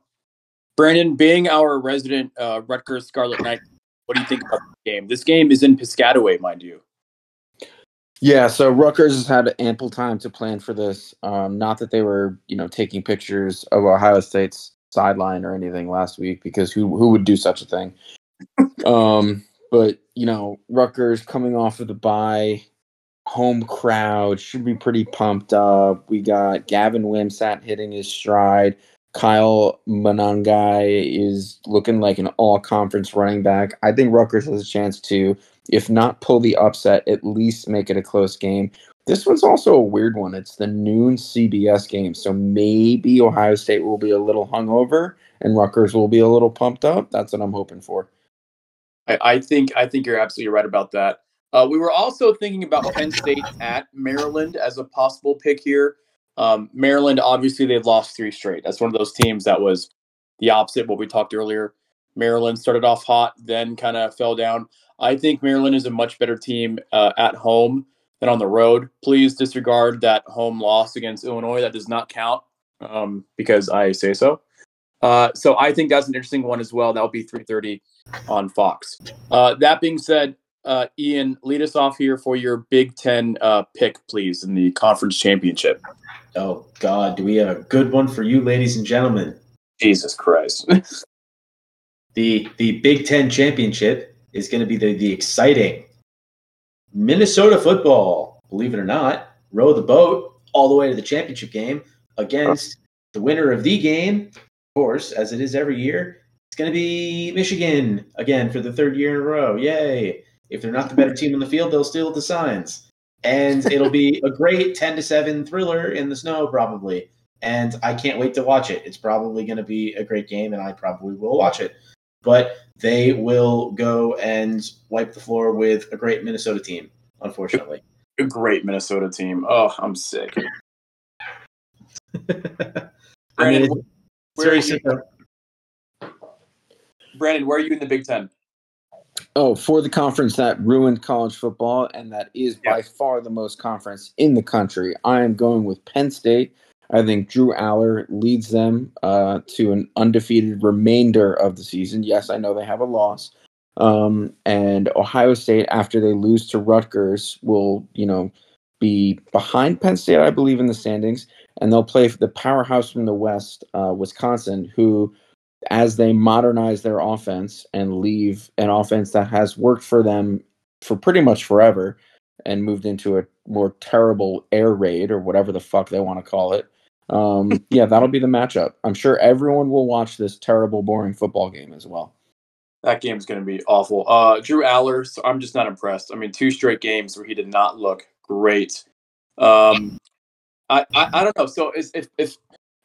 Brandon, being our resident uh, Rutgers Scarlet Knight, what do you think about the game? This game is in Piscataway, mind you. Yeah, so Rutgers has had ample time to plan for this. Um, not that they were, you know, taking pictures of Ohio State's sideline or anything last week, because who who would do such a thing? um, but you know, Rutgers coming off of the bye, home crowd should be pretty pumped up. We got Gavin Wimsatt hitting his stride. Kyle Monangai is looking like an all conference running back. I think Rutgers has a chance to if not pull the upset, at least make it a close game. This one's also a weird one. It's the noon CBS game, so maybe Ohio State will be a little hungover and Rutgers will be a little pumped up. That's what I'm hoping for. I, I think I think you're absolutely right about that. Uh, we were also thinking about Penn State at Maryland as a possible pick here. Um, Maryland, obviously, they've lost three straight. That's one of those teams that was the opposite of what we talked earlier. Maryland started off hot, then kind of fell down. I think Maryland is a much better team uh, at home than on the road. Please disregard that home loss against Illinois. That does not count um, because I say so. Uh, so I think that's an interesting one as well. That'll be 3:30 on Fox. Uh, that being said, uh, Ian, lead us off here for your Big Ten uh, pick, please, in the conference championship. Oh God, do we have a good one for you, ladies and gentlemen? Jesus Christ. the the Big Ten championship is going to be the the exciting Minnesota football. Believe it or not, row the boat all the way to the championship game against the winner of the game. Of course, as it is every year, it's going to be Michigan again for the third year in a row. Yay! If they're not the better team on the field, they'll steal the signs. and it'll be a great 10 to 7 thriller in the snow probably and i can't wait to watch it it's probably going to be a great game and i probably will watch it but they will go and wipe the floor with a great minnesota team unfortunately. A great minnesota team. Oh i'm sick. I mean, where are you- brandon where are you in the big ten? Oh, for the conference that ruined college football and that is Yeah. by far the most conference in the country, I am going with Penn State. I think Drew Allar leads them uh, to an undefeated remainder of the season. Yes, I know they have a loss. Um, and Ohio State, after they lose to Rutgers, will, you know, be behind Penn State, I believe, in the standings. And they'll play for the powerhouse from the West, uh, Wisconsin, who as they modernize their offense and leave an offense that has worked for them for pretty much forever and moved into a more terrible air raid or whatever the fuck they want to call it. Um, yeah, that'll be the matchup. I'm sure everyone will watch this terrible, boring football game as well. That game's going to be awful. Uh, Drew Allar, so I'm just not impressed. I mean, two straight games where he did not look great. Um, I, I, I don't know. So is, if if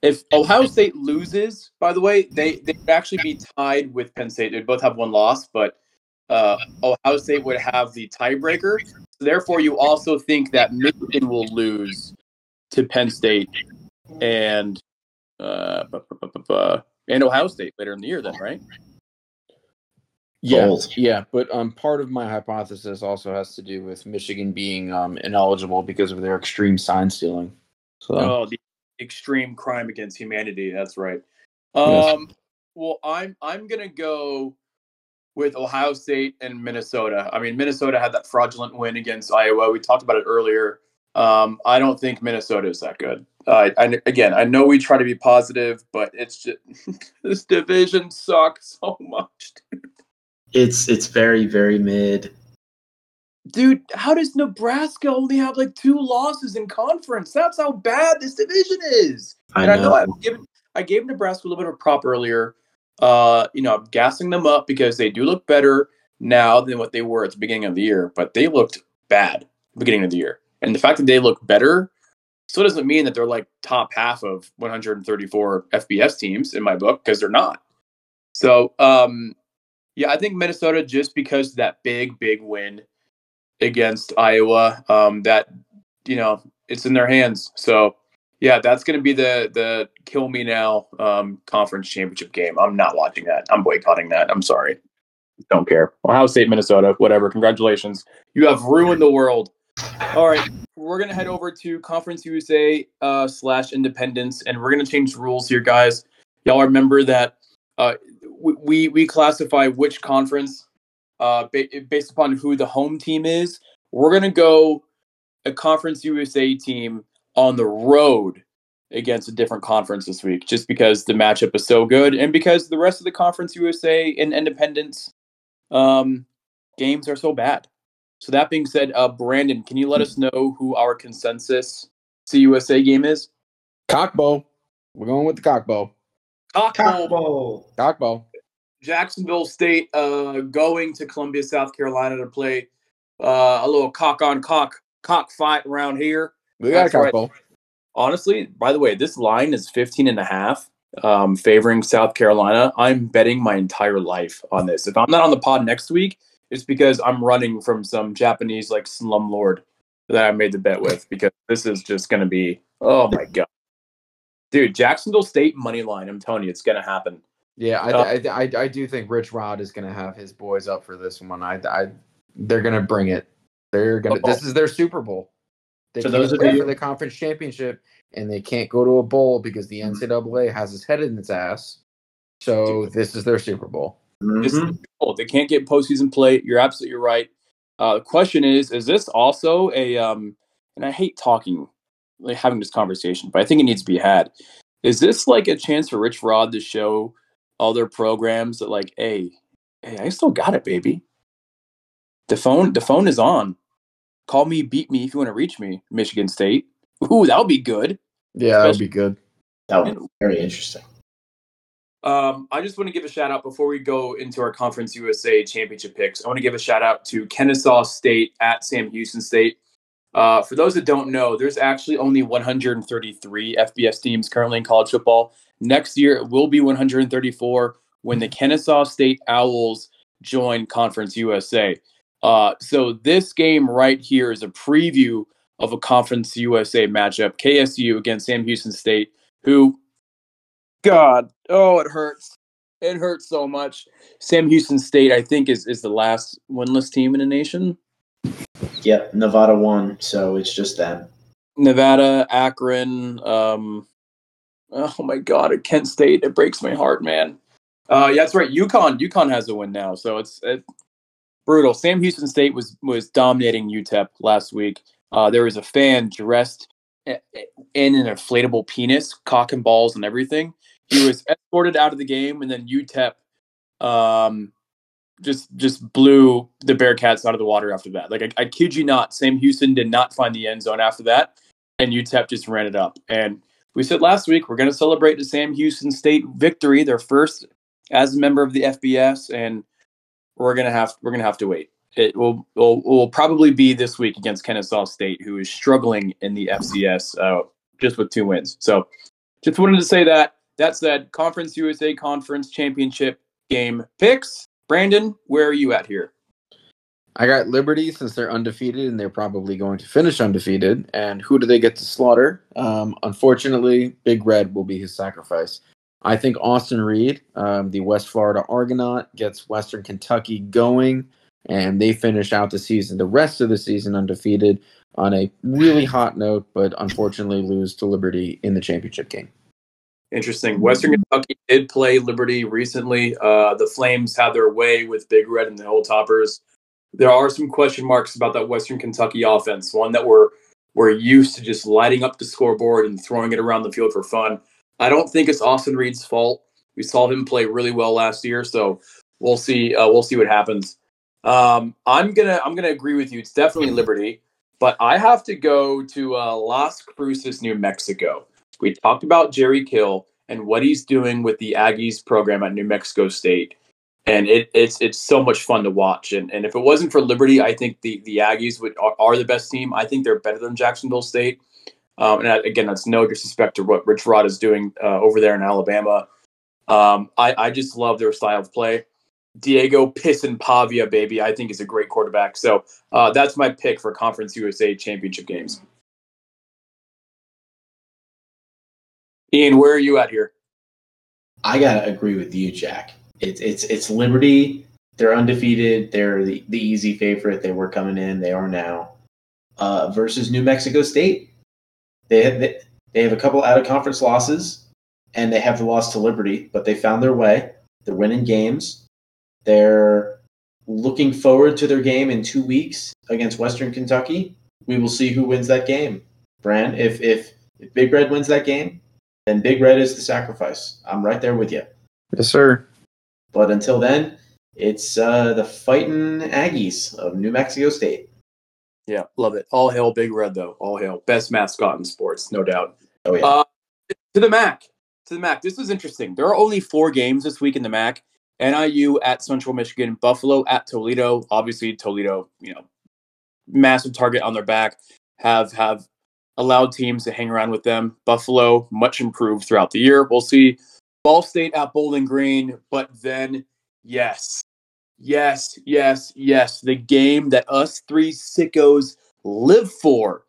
if Ohio State loses, by the way, they they would actually be tied with Penn State. They'd both have one loss, but uh, Ohio State would have the tiebreaker. So therefore, you also think that Michigan will lose to Penn State and uh, bu- bu- bu- bu- bu- and Ohio State later in the year. Then, right? Yeah, Bold. yeah, but um, part of my hypothesis also has to do with Michigan being um, ineligible because of their extreme sign stealing. So Oh, the extreme crime against humanity. That's right. Yes. Um, well, I'm I'm gonna go with Ohio State and Minnesota. I mean, Minnesota had that fraudulent win against Iowa. We talked about it earlier. Um, I don't think Minnesota is that good. Uh, I, again, I know we try to be positive, but it's just this division sucks so much. It's it's very very mid. Dude, how does Nebraska only have like two losses in conference? That's how bad this division is. I and I know know. I've given I gave Nebraska a little bit of prop earlier. Uh, you know, I'm gassing them up because they do look better now than what they were at the beginning of the year, but they looked bad at the beginning of the year. And the fact that they look better still doesn't mean that they're like top half of 134 FBS teams in my book because they're not. So, um, yeah, I think Minnesota just because that big, big win against Iowa, um, that you know, it's in their hands. So, yeah, that's going to be the the kill me now um, conference championship game. I'm not watching that. I'm boycotting that. I'm sorry. Don't care. Ohio State, Minnesota, whatever. Congratulations. You have ruined the world. All right, we're gonna head over to Conference USA uh, slash Independence, and we're gonna change the rules here, guys. Y'all remember that uh, we- we classify which conference uh, ba- based upon who the home team is. We're gonna go a Conference USA team on the road against a different conference this week, just because the matchup is so good, and because the rest of the Conference USA and Independence um, games are so bad. So that being said, uh, Brandon, can you let us know who our consensus CUSA game is? cockbow. We're going with the cockbow. Cockbowl, Cockbowl. Cockbow. Jacksonville State uh, going to Columbia, South Carolina to play uh, a little cock on cock cock fight around here. We got That's a right. Honestly, by the way, this line is 15 and a half um, favoring South Carolina. I'm betting my entire life on this. If I'm not on the pod next week, it's because I'm running from some Japanese like slumlord that I made the bet with because this is just going to be, oh my God. Dude, Jacksonville State money line. I'm telling you, it's going to happen. Yeah, I, Uh, I, I, I do think Rich Rod is going to have his boys up for this one. I, I they're going to bring it. They're going to. This is their Super Bowl. They For can't those play you- for the conference championship, and they can't go to a bowl because the Mhm. NCAA has its head in its ass. So this is their Super Bowl. Mhm. is. They can't get postseason play. You're absolutely right. Uh, the question is: Is this also a? Um, and I hate talking, like having this conversation, but I think it needs to be had. Is this like a chance for Rich Rod to show other programs that, like, hey, hey, I still got it, baby. The phone, the phone is on. Call me, beat me if you want to reach me. Michigan State. Ooh, that would be good. Yeah, that would be good. That was very interesting. Um, I just want to give a shout out before we go into our Conference USA championship picks. I want to give a shout out to Kennesaw State at Sam Houston State. Uh, for those that don't know, there's actually only 133 FBS teams currently in college football. Next year, it will be 134 when the Kennesaw State Owls join Conference USA. Uh, so this game right here is a preview of a Conference USA matchup: KSU against Sam Houston State, who, God, oh, it hurts. It hurts so much. Sam Houston State, I think, is is the last winless team in the nation. Yep, Nevada won, so it's just them. Nevada, Akron, um, oh my God, at Kent State, it breaks my heart, man. Uh, yeah, that's right. UConn, UConn has a win now, so it's, it's brutal. Sam Houston State was was dominating UTEP last week. Uh, there was a fan dressed in an inflatable penis, cock and balls, and everything. He was escorted out of the game, and then UTEP um, just just blew the Bearcats out of the water after that. Like I, I kid you not, Sam Houston did not find the end zone after that, and UTEP just ran it up. And we said last week we're going to celebrate the Sam Houston State victory, their first as a member of the FBS, and we're gonna have we're gonna have to wait. It will will, will probably be this week against Kennesaw State, who is struggling in the FCS uh, just with two wins. So, just wanted to say that. That said, Conference USA Conference Championship game picks. Brandon, where are you at here? I got Liberty since they're undefeated and they're probably going to finish undefeated. And who do they get to slaughter? Um, unfortunately, Big Red will be his sacrifice. I think Austin Reed, um, the West Florida Argonaut, gets Western Kentucky going, and they finish out the season, the rest of the season, undefeated on a really hot note, but unfortunately lose to Liberty in the championship game. Interesting. Western Kentucky did play Liberty recently. Uh, the Flames had their way with Big Red and the Hilltoppers. There are some question marks about that Western Kentucky offense. One that we're we're used to just lighting up the scoreboard and throwing it around the field for fun. I don't think it's Austin Reed's fault. We saw him play really well last year, so we'll see. Uh, we'll see what happens. Um, I'm gonna I'm gonna agree with you. It's definitely Liberty, but I have to go to uh, Las Cruces, New Mexico. We talked about Jerry Kill and what he's doing with the Aggies program at New Mexico State. And it, it's it's so much fun to watch. And, and if it wasn't for Liberty, I think the, the Aggies would are, are the best team. I think they're better than Jacksonville State. Um, and again, that's no disrespect to what Rich Rod is doing uh, over there in Alabama. Um, I, I just love their style of play. Diego Piss and Pavia, baby, I think is a great quarterback. So uh, that's my pick for Conference USA championship games. Ian, where are you at here? I gotta agree with you, Jack. It's it's it's Liberty. They're undefeated. They're the, the easy favorite. They were coming in. They are now. Uh, versus New Mexico State. They have they, have a couple out of conference losses, and they have the loss to Liberty, but they found their way. They're winning games. They're looking forward to their game in two weeks against Western Kentucky. We will see who wins that game. Brand, if if if Big Red wins that game, then Big Red is the sacrifice. I'm right there with you. Yes, sir. But until then, it's uh, the fighting Aggies of New Mexico State. Yeah, love it. All hail Big Red, though. All hail. Best mascot in sports, no doubt. Oh, yeah. Uh, to the MAC. To the MAC. This is interesting. There are only four games this week in the MAC. NIU at Central Michigan, Buffalo at Toledo. Obviously, Toledo, you know, massive target on their back. Have have allowed teams to hang around with them. Buffalo, much improved throughout the year. We'll see. Ball State at Bowling Green, but then, yes, yes, yes, yes, the game that us three sickos live for.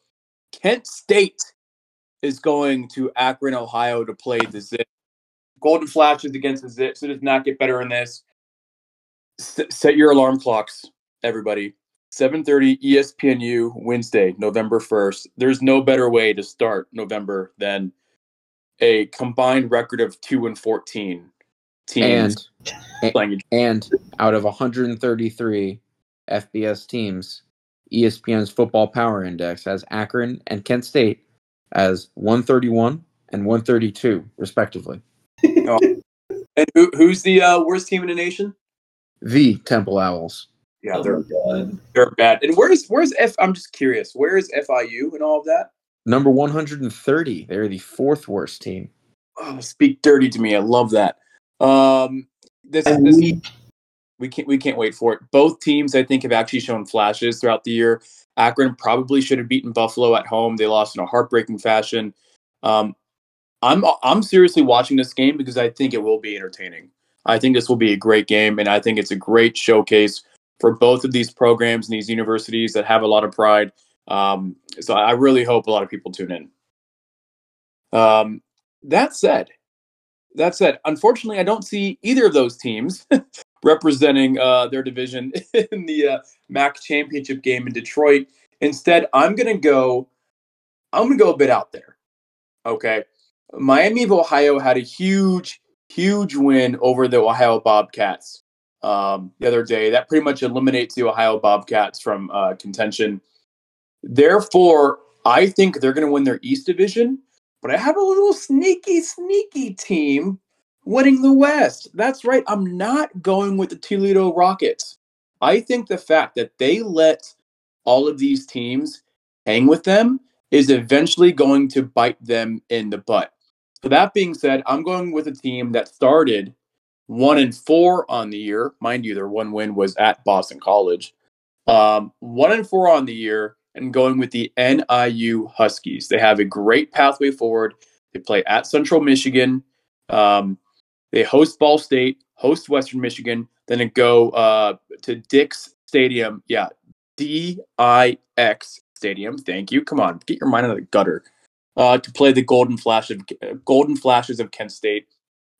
Kent State is going to Akron, Ohio to play the Zip. Golden Flashes against the Zips. It does not get better in this. S- set your alarm clocks, everybody. 7:30 ESPNU Wednesday, November 1st. There's no better way to start November than a combined record of 2 and 14 teams and, playing. And out of 133 FBS teams, ESPN's Football Power Index has Akron and Kent State as 131 and 132 respectively. oh. And who, who's the uh, worst team in the nation? The Temple Owls. Yeah, oh they're good. they're bad. And where's where's F? I'm just curious. Where is FIU and all of that? Number 130. They're the fourth worst team. Oh, speak dirty to me. I love that. Um, this, this We can't we can't wait for it. Both teams, I think, have actually shown flashes throughout the year. Akron probably should have beaten Buffalo at home. They lost in a heartbreaking fashion. Um, I'm I'm seriously watching this game because I think it will be entertaining. I think this will be a great game, and I think it's a great showcase for both of these programs and these universities that have a lot of pride. Um, so I really hope a lot of people tune in. Um, that said, that said, unfortunately, I don't see either of those teams representing uh, their division in the uh, MAC championship game in Detroit. Instead, I'm to go. I'm going to go a bit out there. Okay, Miami of Ohio had a huge, huge win over the Ohio Bobcats um, the other day. That pretty much eliminates the Ohio Bobcats from uh, contention. Therefore, I think they're going to win their East Division, but I have a little sneaky, sneaky team winning the West. That's right. I'm not going with the Toledo Rockets. I think the fact that they let all of these teams hang with them is eventually going to bite them in the butt. So that being said, I'm going with a team that started one and four on the year. Mind you, their one win was at Boston College. Um, one and four on the year, and going with the NIU Huskies. They have a great pathway forward. They play at Central Michigan. Um, they host Ball State, host Western Michigan, then go uh, to Dix Stadium. Yeah, D I X Stadium. Thank you. Come on, get your mind out of the gutter. Uh, to play the Golden Flash of Golden Flashes of Kent State.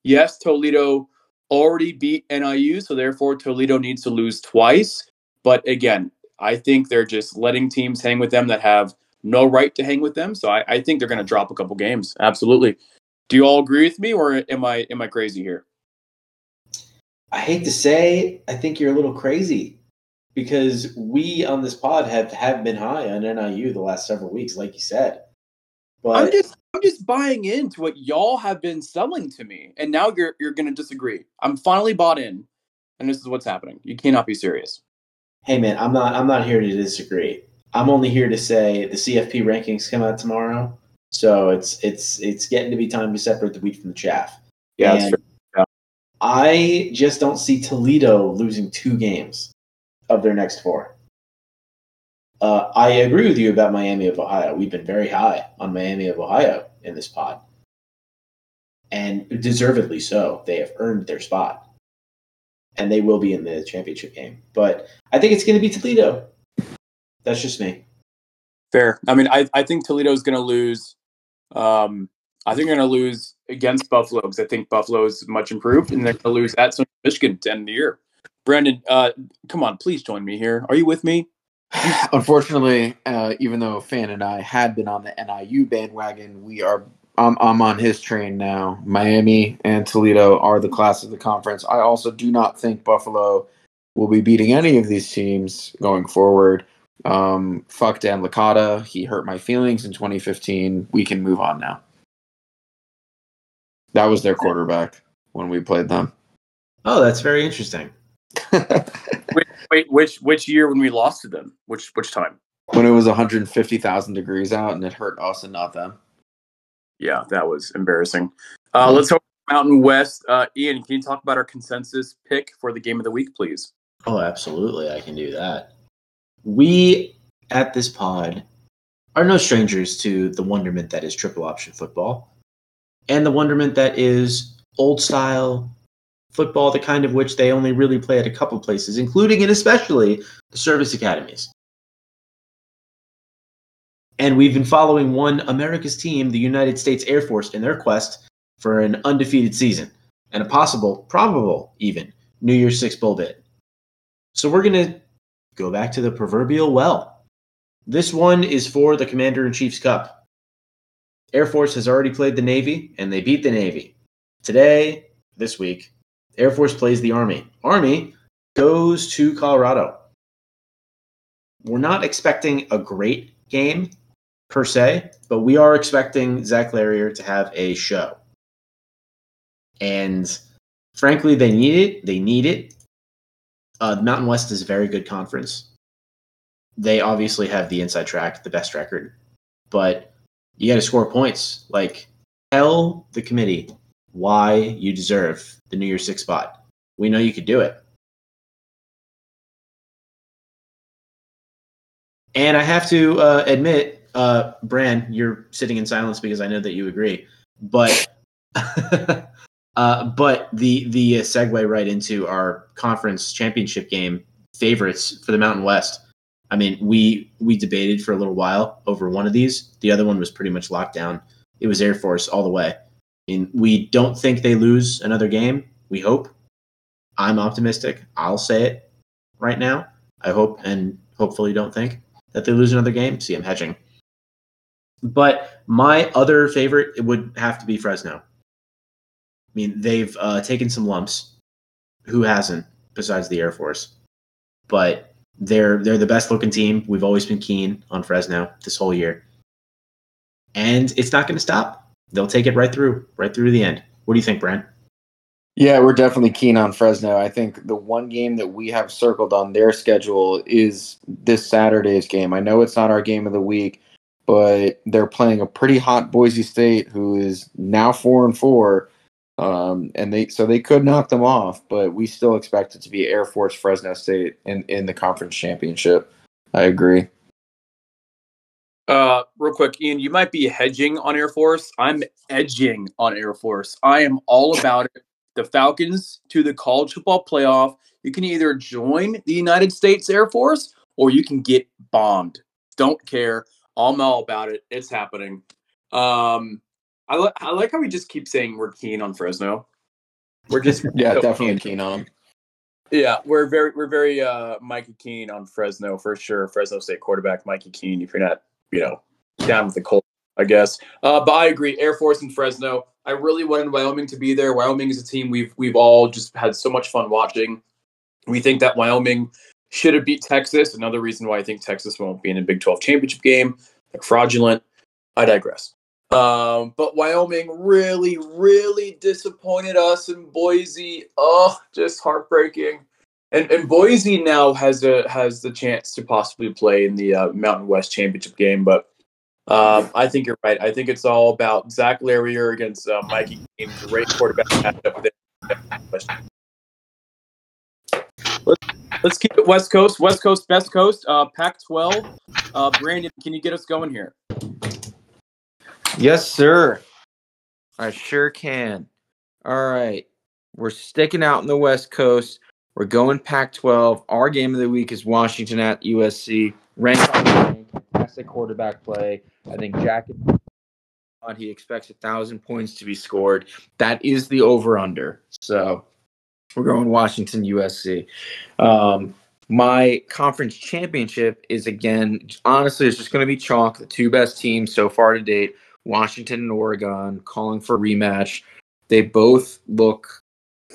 Yes, Toledo already beat NIU, so therefore Toledo needs to lose twice. But again, I think they're just letting teams hang with them that have no right to hang with them. So I, I think they're going to drop a couple games. Absolutely. Do you all agree with me, or am I am I crazy here? I hate to say, I think you're a little crazy because we on this pod have have been high on NIU the last several weeks, like you said. But I'm just I'm just buying into what y'all have been selling to me, and now you're you're to disagree. I'm finally bought in, and this is what's happening. You cannot be serious. Hey man, I'm not I'm not here to disagree. I'm only here to say the CFP rankings come out tomorrow, so it's it's it's getting to be time to separate the wheat from the chaff. Yeah, yeah. I just don't see Toledo losing two games of their next four. Uh, I agree with you about Miami of Ohio. We've been very high on Miami of Ohio in this pod, and deservedly so. They have earned their spot, and they will be in the championship game. But I think it's going to be Toledo. That's just me. Fair. I mean, I, I think Toledo is going to lose. Um, I think they're going to lose against Buffalo because I think Buffalo is much improved, and they're going to lose at Michigan to end the year. Brandon, uh, come on, please join me here. Are you with me? Unfortunately, uh, even though Fan and I had been on the NIU bandwagon, we are. I'm, I'm on his train now. Miami and Toledo are the class of the conference. I also do not think Buffalo will be beating any of these teams going forward. Um, fuck Dan Licata. He hurt my feelings in 2015. We can move on now. That was their quarterback when we played them. Oh, that's very interesting. wait, wait, which which year when we lost to them? Which which time? When it was 150,000 degrees out and it hurt us and not them. Yeah, that was embarrassing. Uh, mm-hmm. Let's hope Mountain West. Uh, Ian, can you talk about our consensus pick for the game of the week, please? Oh, absolutely. I can do that. We at this pod are no strangers to the wonderment that is triple option football and the wonderment that is old style football, the kind of which they only really play at a couple places, including and especially the service academies. And we've been following one America's team, the United States Air Force, in their quest for an undefeated season and a possible, probable even, New Year's Six Bowl bid. So we're going to go back to the proverbial well. This one is for the Commander in Chief's Cup. Air Force has already played the Navy, and they beat the Navy. Today, this week, Air Force plays the Army. Army goes to Colorado. We're not expecting a great game per se, but we are expecting Zach Larrier to have a show. And frankly, they need it. They need it. Uh, Mountain West is a very good conference. They obviously have the inside track, the best record, but you got to score points. Like, tell the committee why you deserve the New Year's Six spot. We know you could do it. And I have to uh, admit, uh, Bran, you're sitting in silence because I know that you agree. But uh, but the the uh, segue right into our conference championship game favorites for the Mountain West. I mean, we we debated for a little while over one of these. The other one was pretty much locked down. It was Air Force all the way. Mean, we don't think they lose another game. We hope. I'm optimistic. I'll say it right now. I hope and hopefully don't think that they lose another game. See, I'm hedging. But my other favorite would have to be Fresno. I mean, they've uh, taken some lumps. Who hasn't, besides the Air Force? But they're they're the best looking team. We've always been keen on Fresno this whole year, and it's not going to stop. They'll take it right through, right through the end. What do you think, Brent? Yeah, we're definitely keen on Fresno. I think the one game that we have circled on their schedule is this Saturday's game. I know it's not our game of the week, but they're playing a pretty hot Boise State, who is now four and four, um, and they so they could knock them off. But we still expect it to be Air Force Fresno State in in the conference championship. I agree. Uh, real quick, Ian, you might be hedging on Air Force. I'm edging on Air Force. I am all about it. The Falcons to the college football playoff. You can either join the United States Air Force or you can get bombed. Don't care. I'm all about it. It's happening. Um, I, li- I like how we just keep saying we're keen on Fresno. We're just yeah, definitely keen on them. Yeah, we're very we're very uh Mikey Keen on Fresno for sure. Fresno State quarterback Mikey Keene. If you're not, you know, down with the cold, I guess. Uh, but I agree. Air Force and Fresno. I really wanted Wyoming to be there. Wyoming is a team we've we've all just had so much fun watching. We think that Wyoming should have beat Texas. Another reason why I think Texas won't be in a Big 12 championship game. They're fraudulent. I digress. Um, but Wyoming really, really disappointed us in Boise. Oh, just heartbreaking. And, and Boise now has a has the chance to possibly play in the uh, Mountain West championship game, but um, I think you're right. I think it's all about Zach Larrier against uh, Mikey Keene, great quarterback matchup Let's, let's keep it West Coast, West Coast, best coast, uh, Pac-12. Uh, Brandon, can you get us going here? Yes, sir. I sure can. All right. We're sticking out in the West Coast. We're going Pac 12. Our game of the week is Washington at USC. Ranked on fantastic quarterback play. I think Jack he expects a thousand points to be scored. That is the over under. So we're going Washington USC. Um, my conference championship is again, honestly, it's just going to be chalk. The two best teams so far to date Washington and Oregon, calling for rematch. They both look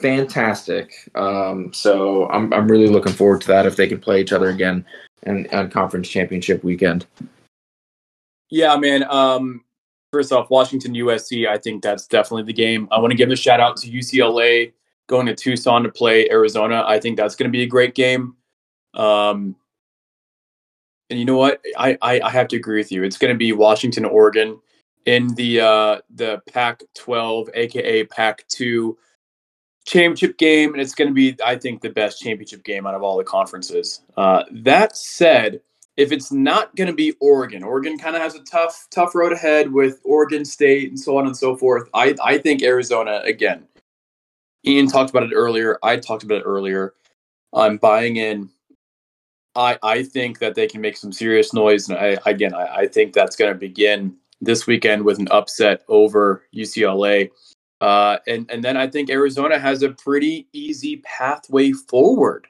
fantastic. Um, so I'm I'm really looking forward to that if they can play each other again and on conference championship weekend. Yeah, man. Um, first off, Washington USC. I think that's definitely the game. I want to give a shout out to UCLA going to Tucson to play Arizona. I think that's going to be a great game. Um, and you know what? I, I, I have to agree with you. It's going to be Washington, Oregon in the uh, the Pac-12, aka Pac-2 championship game, and it's going to be, I think, the best championship game out of all the conferences. Uh, that said, if it's not going to be Oregon, Oregon kind of has a tough tough road ahead with Oregon State and so on and so forth. I I think Arizona again. Ian talked about it earlier. I talked about it earlier. I'm buying in. I I think that they can make some serious noise, and I again I, I think that's going to begin this weekend with an upset over UCLA. Uh, and and then I think Arizona has a pretty easy pathway forward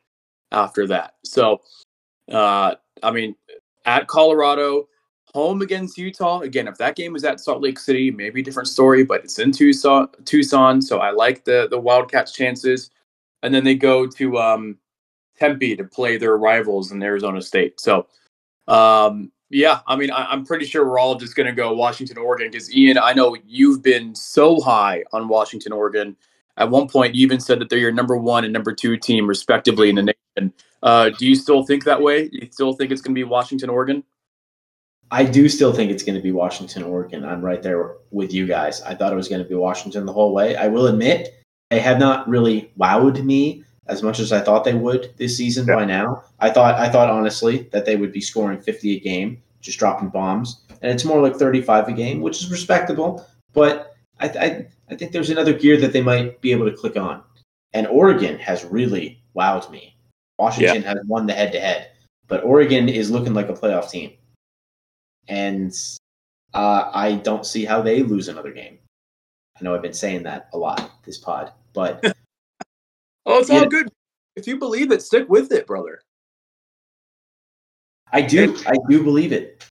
after that. So, uh, I mean, at Colorado, home against Utah. Again, if that game was at Salt Lake City, maybe a different story. But it's in Tucson, Tucson. So I like the the Wildcats' chances. And then they go to um, Tempe to play their rivals in Arizona State. So um, yeah, I mean, I, am pretty sure we're all just going to go Washington, Oregon because Ian, I know you've been so high on Washington, Oregon. At one point, you even said that they're your number one and number two team, respectively, in the nation. Uh, do you still think that way? You still think it's going to be Washington, Oregon? I do still think it's going to be Washington, Oregon. I'm right there with you guys. I thought it was going to be Washington the whole way. I will admit, they have not really wowed me as much as I thought they would this season yeah. by now. I thought I thought honestly that they would be scoring 50 a game, just dropping bombs, and it's more like 35 a game, which is respectable. But I, I, I think there's another gear that they might be able to click on. And Oregon has really wowed me. Washington yeah. has won the head to head, but Oregon is looking like a playoff team. And uh, I don't see how they lose another game. I know I've been saying that a lot this pod, but oh, it's all know, good. If you believe it, stick with it, brother. I do. I do believe it.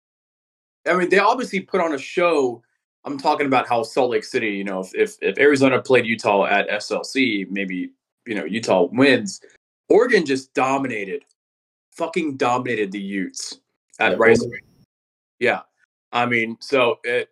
I mean, they obviously put on a show. I'm talking about how Salt Lake City, you know, if, if, if Arizona played Utah at SLC, maybe, you know, Utah wins. Oregon just dominated, fucking dominated the Utes at yeah, Rice. Yeah. I mean, so it,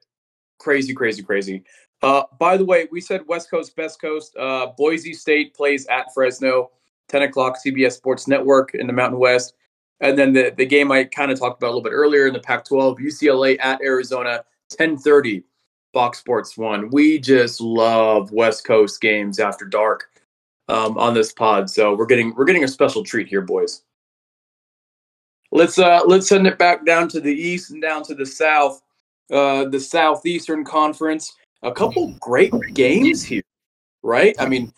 crazy, crazy, crazy. Uh, by the way, we said West Coast, Best Coast. Uh, Boise State plays at Fresno, 10 o'clock, CBS Sports Network in the Mountain West. And then the, the game I kind of talked about a little bit earlier in the Pac-12, UCLA at Arizona, 10:30, Fox Sports One. We just love West Coast games after dark um, on this pod, so we're getting we're getting a special treat here, boys. Let's uh let's send it back down to the east and down to the south. Uh, the Southeastern Conference. A couple great games here, right? I mean,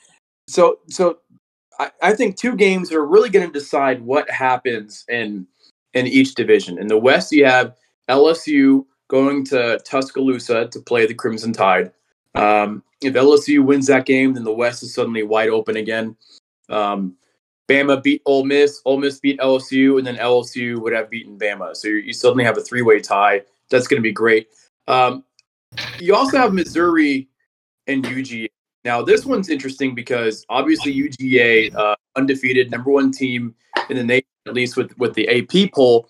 so so I, I think two games are really going to decide what happens in in each division. In the West, you have LSU going to Tuscaloosa to play the Crimson Tide. Um, if LSU wins that game, then the West is suddenly wide open again. Um, Bama beat Ole Miss, Ole Miss beat LSU, and then LSU would have beaten Bama. So you suddenly have a three-way tie. That's going to be great. Um, you also have Missouri and UGA. Now, this one's interesting because obviously UGA, uh, undefeated, number one team in the nation, at least with, with the AP poll.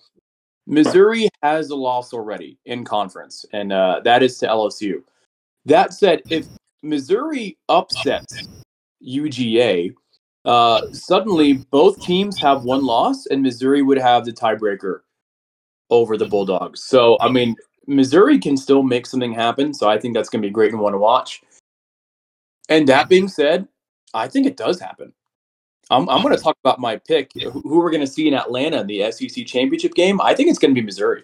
Missouri has a loss already in conference, and uh, that is to LSU. That said, if Missouri upsets UGA, uh, suddenly both teams have one loss, and Missouri would have the tiebreaker over the Bulldogs. So, I mean, Missouri can still make something happen. So, I think that's going to be great and one to watch. And that mm-hmm. being said, I think it does happen. I'm, I'm going to talk about my pick. Who we're going to see in Atlanta in the SEC championship game? I think it's going to be Missouri.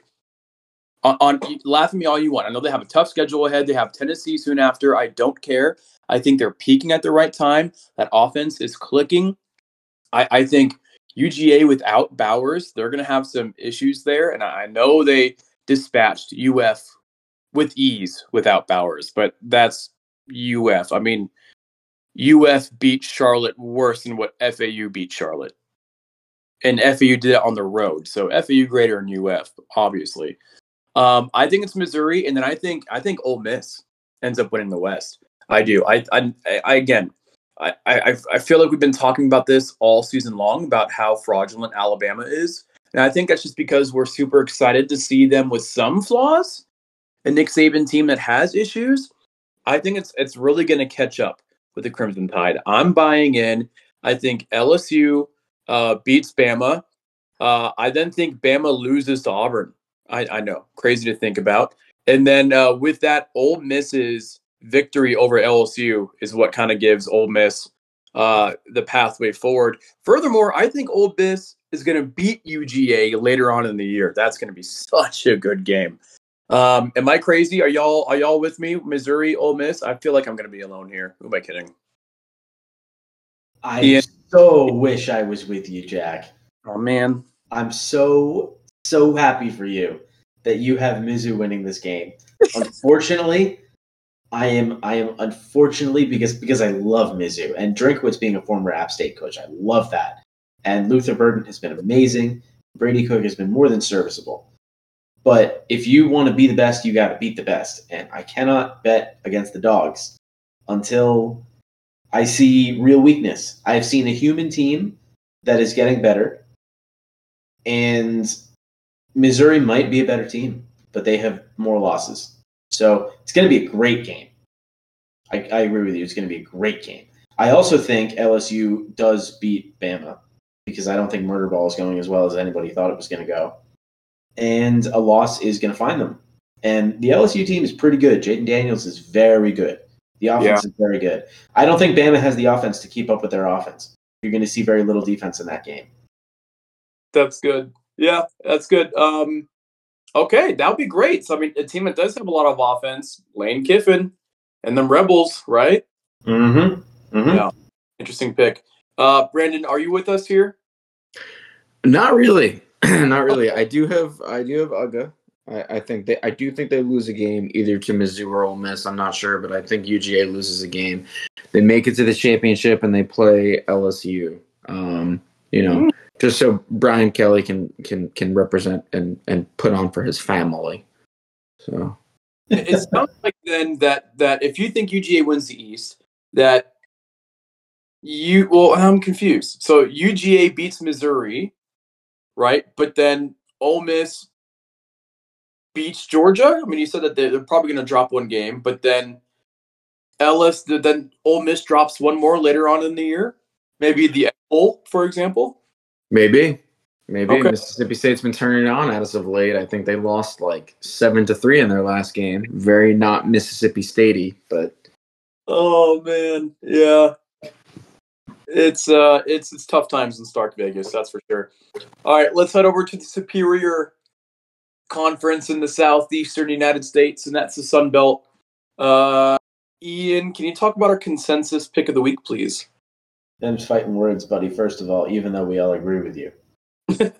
On, on laugh at me all you want. I know they have a tough schedule ahead. They have Tennessee soon after. I don't care. I think they're peaking at the right time. That offense is clicking. I, I think UGA without Bowers, they're going to have some issues there. And I know they dispatched UF with ease without Bowers, but that's UF. I mean, UF beat Charlotte worse than what FAU beat Charlotte. And FAU did it on the road. So FAU greater than UF, obviously. Um, I think it's Missouri, and then I think I think Ole Miss ends up winning the West. I do. I I, I again, I, I I feel like we've been talking about this all season long about how fraudulent Alabama is, and I think that's just because we're super excited to see them with some flaws, a Nick Saban team that has issues, I think it's it's really going to catch up with the Crimson Tide. I'm buying in. I think LSU uh, beats Bama. Uh, I then think Bama loses to Auburn. I, I know, crazy to think about. And then uh, with that, Ole Miss's victory over LSU is what kind of gives Ole Miss uh, the pathway forward. Furthermore, I think Ole Miss is going to beat UGA later on in the year. That's going to be such a good game. Um, am I crazy? Are y'all are y'all with me? Missouri, Ole Miss. I feel like I'm going to be alone here. Who am I kidding? I Ian? so wish I was with you, Jack. Oh man, I'm so so happy for you that you have Mizzou winning this game. Unfortunately, I am I am unfortunately because because I love Mizzou and Drinkwitz being a former App State coach. I love that. And Luther Burden has been amazing. Brady Cook has been more than serviceable. But if you want to be the best, you got to beat the best. And I cannot bet against the dogs until I see real weakness. I've seen a human team that is getting better. And Missouri might be a better team, but they have more losses. So it's going to be a great game. I, I agree with you. It's going to be a great game. I also think LSU does beat Bama because I don't think Murder Ball is going as well as anybody thought it was going to go and a loss is going to find them. And the LSU team is pretty good. Jayden Daniels is very good. The offense yeah. is very good. I don't think Bama has the offense to keep up with their offense. you're going to see very little defense in that game. That's good. Yeah, that's good. Um, okay, that would be great. So I mean, a team that does have a lot of offense, Lane Kiffin, and them Rebels, right? Mm-hmm. mm-hmm. Yeah, interesting pick. Uh, Brandon, are you with us here? Not really. Not really. I do have I do have Uga. I, I, think they I do think they lose a game either to Mizzou or Ole Miss. I'm not sure, but I think UGA loses a game. They make it to the championship and they play LSU. Um, you know, mm. just so Brian Kelly can can can represent and and put on for his family. So it sounds like then that that if you think UGA wins the East, that you well, I'm confused. So UGA beats Missouri, right? But then Ole Miss beats Georgia. I mean, you said that they're probably going to drop one game, but then Ellis, then Ole Miss drops one more later on in the year. Maybe the Bowl, for example. Maybe, maybe okay. Mississippi State's been turning it on as of late. I think they lost like seven to three in their last game. Very not Mississippi Statey, but. Oh man, yeah. It's uh, it's it's tough times in Stark Vegas, that's for sure. All right, let's head over to the Superior Conference in the southeastern United States, and that's the Sun Belt. Uh, Ian, can you talk about our consensus pick of the week, please? Them's fighting words, buddy. First of all, even though we all agree with you.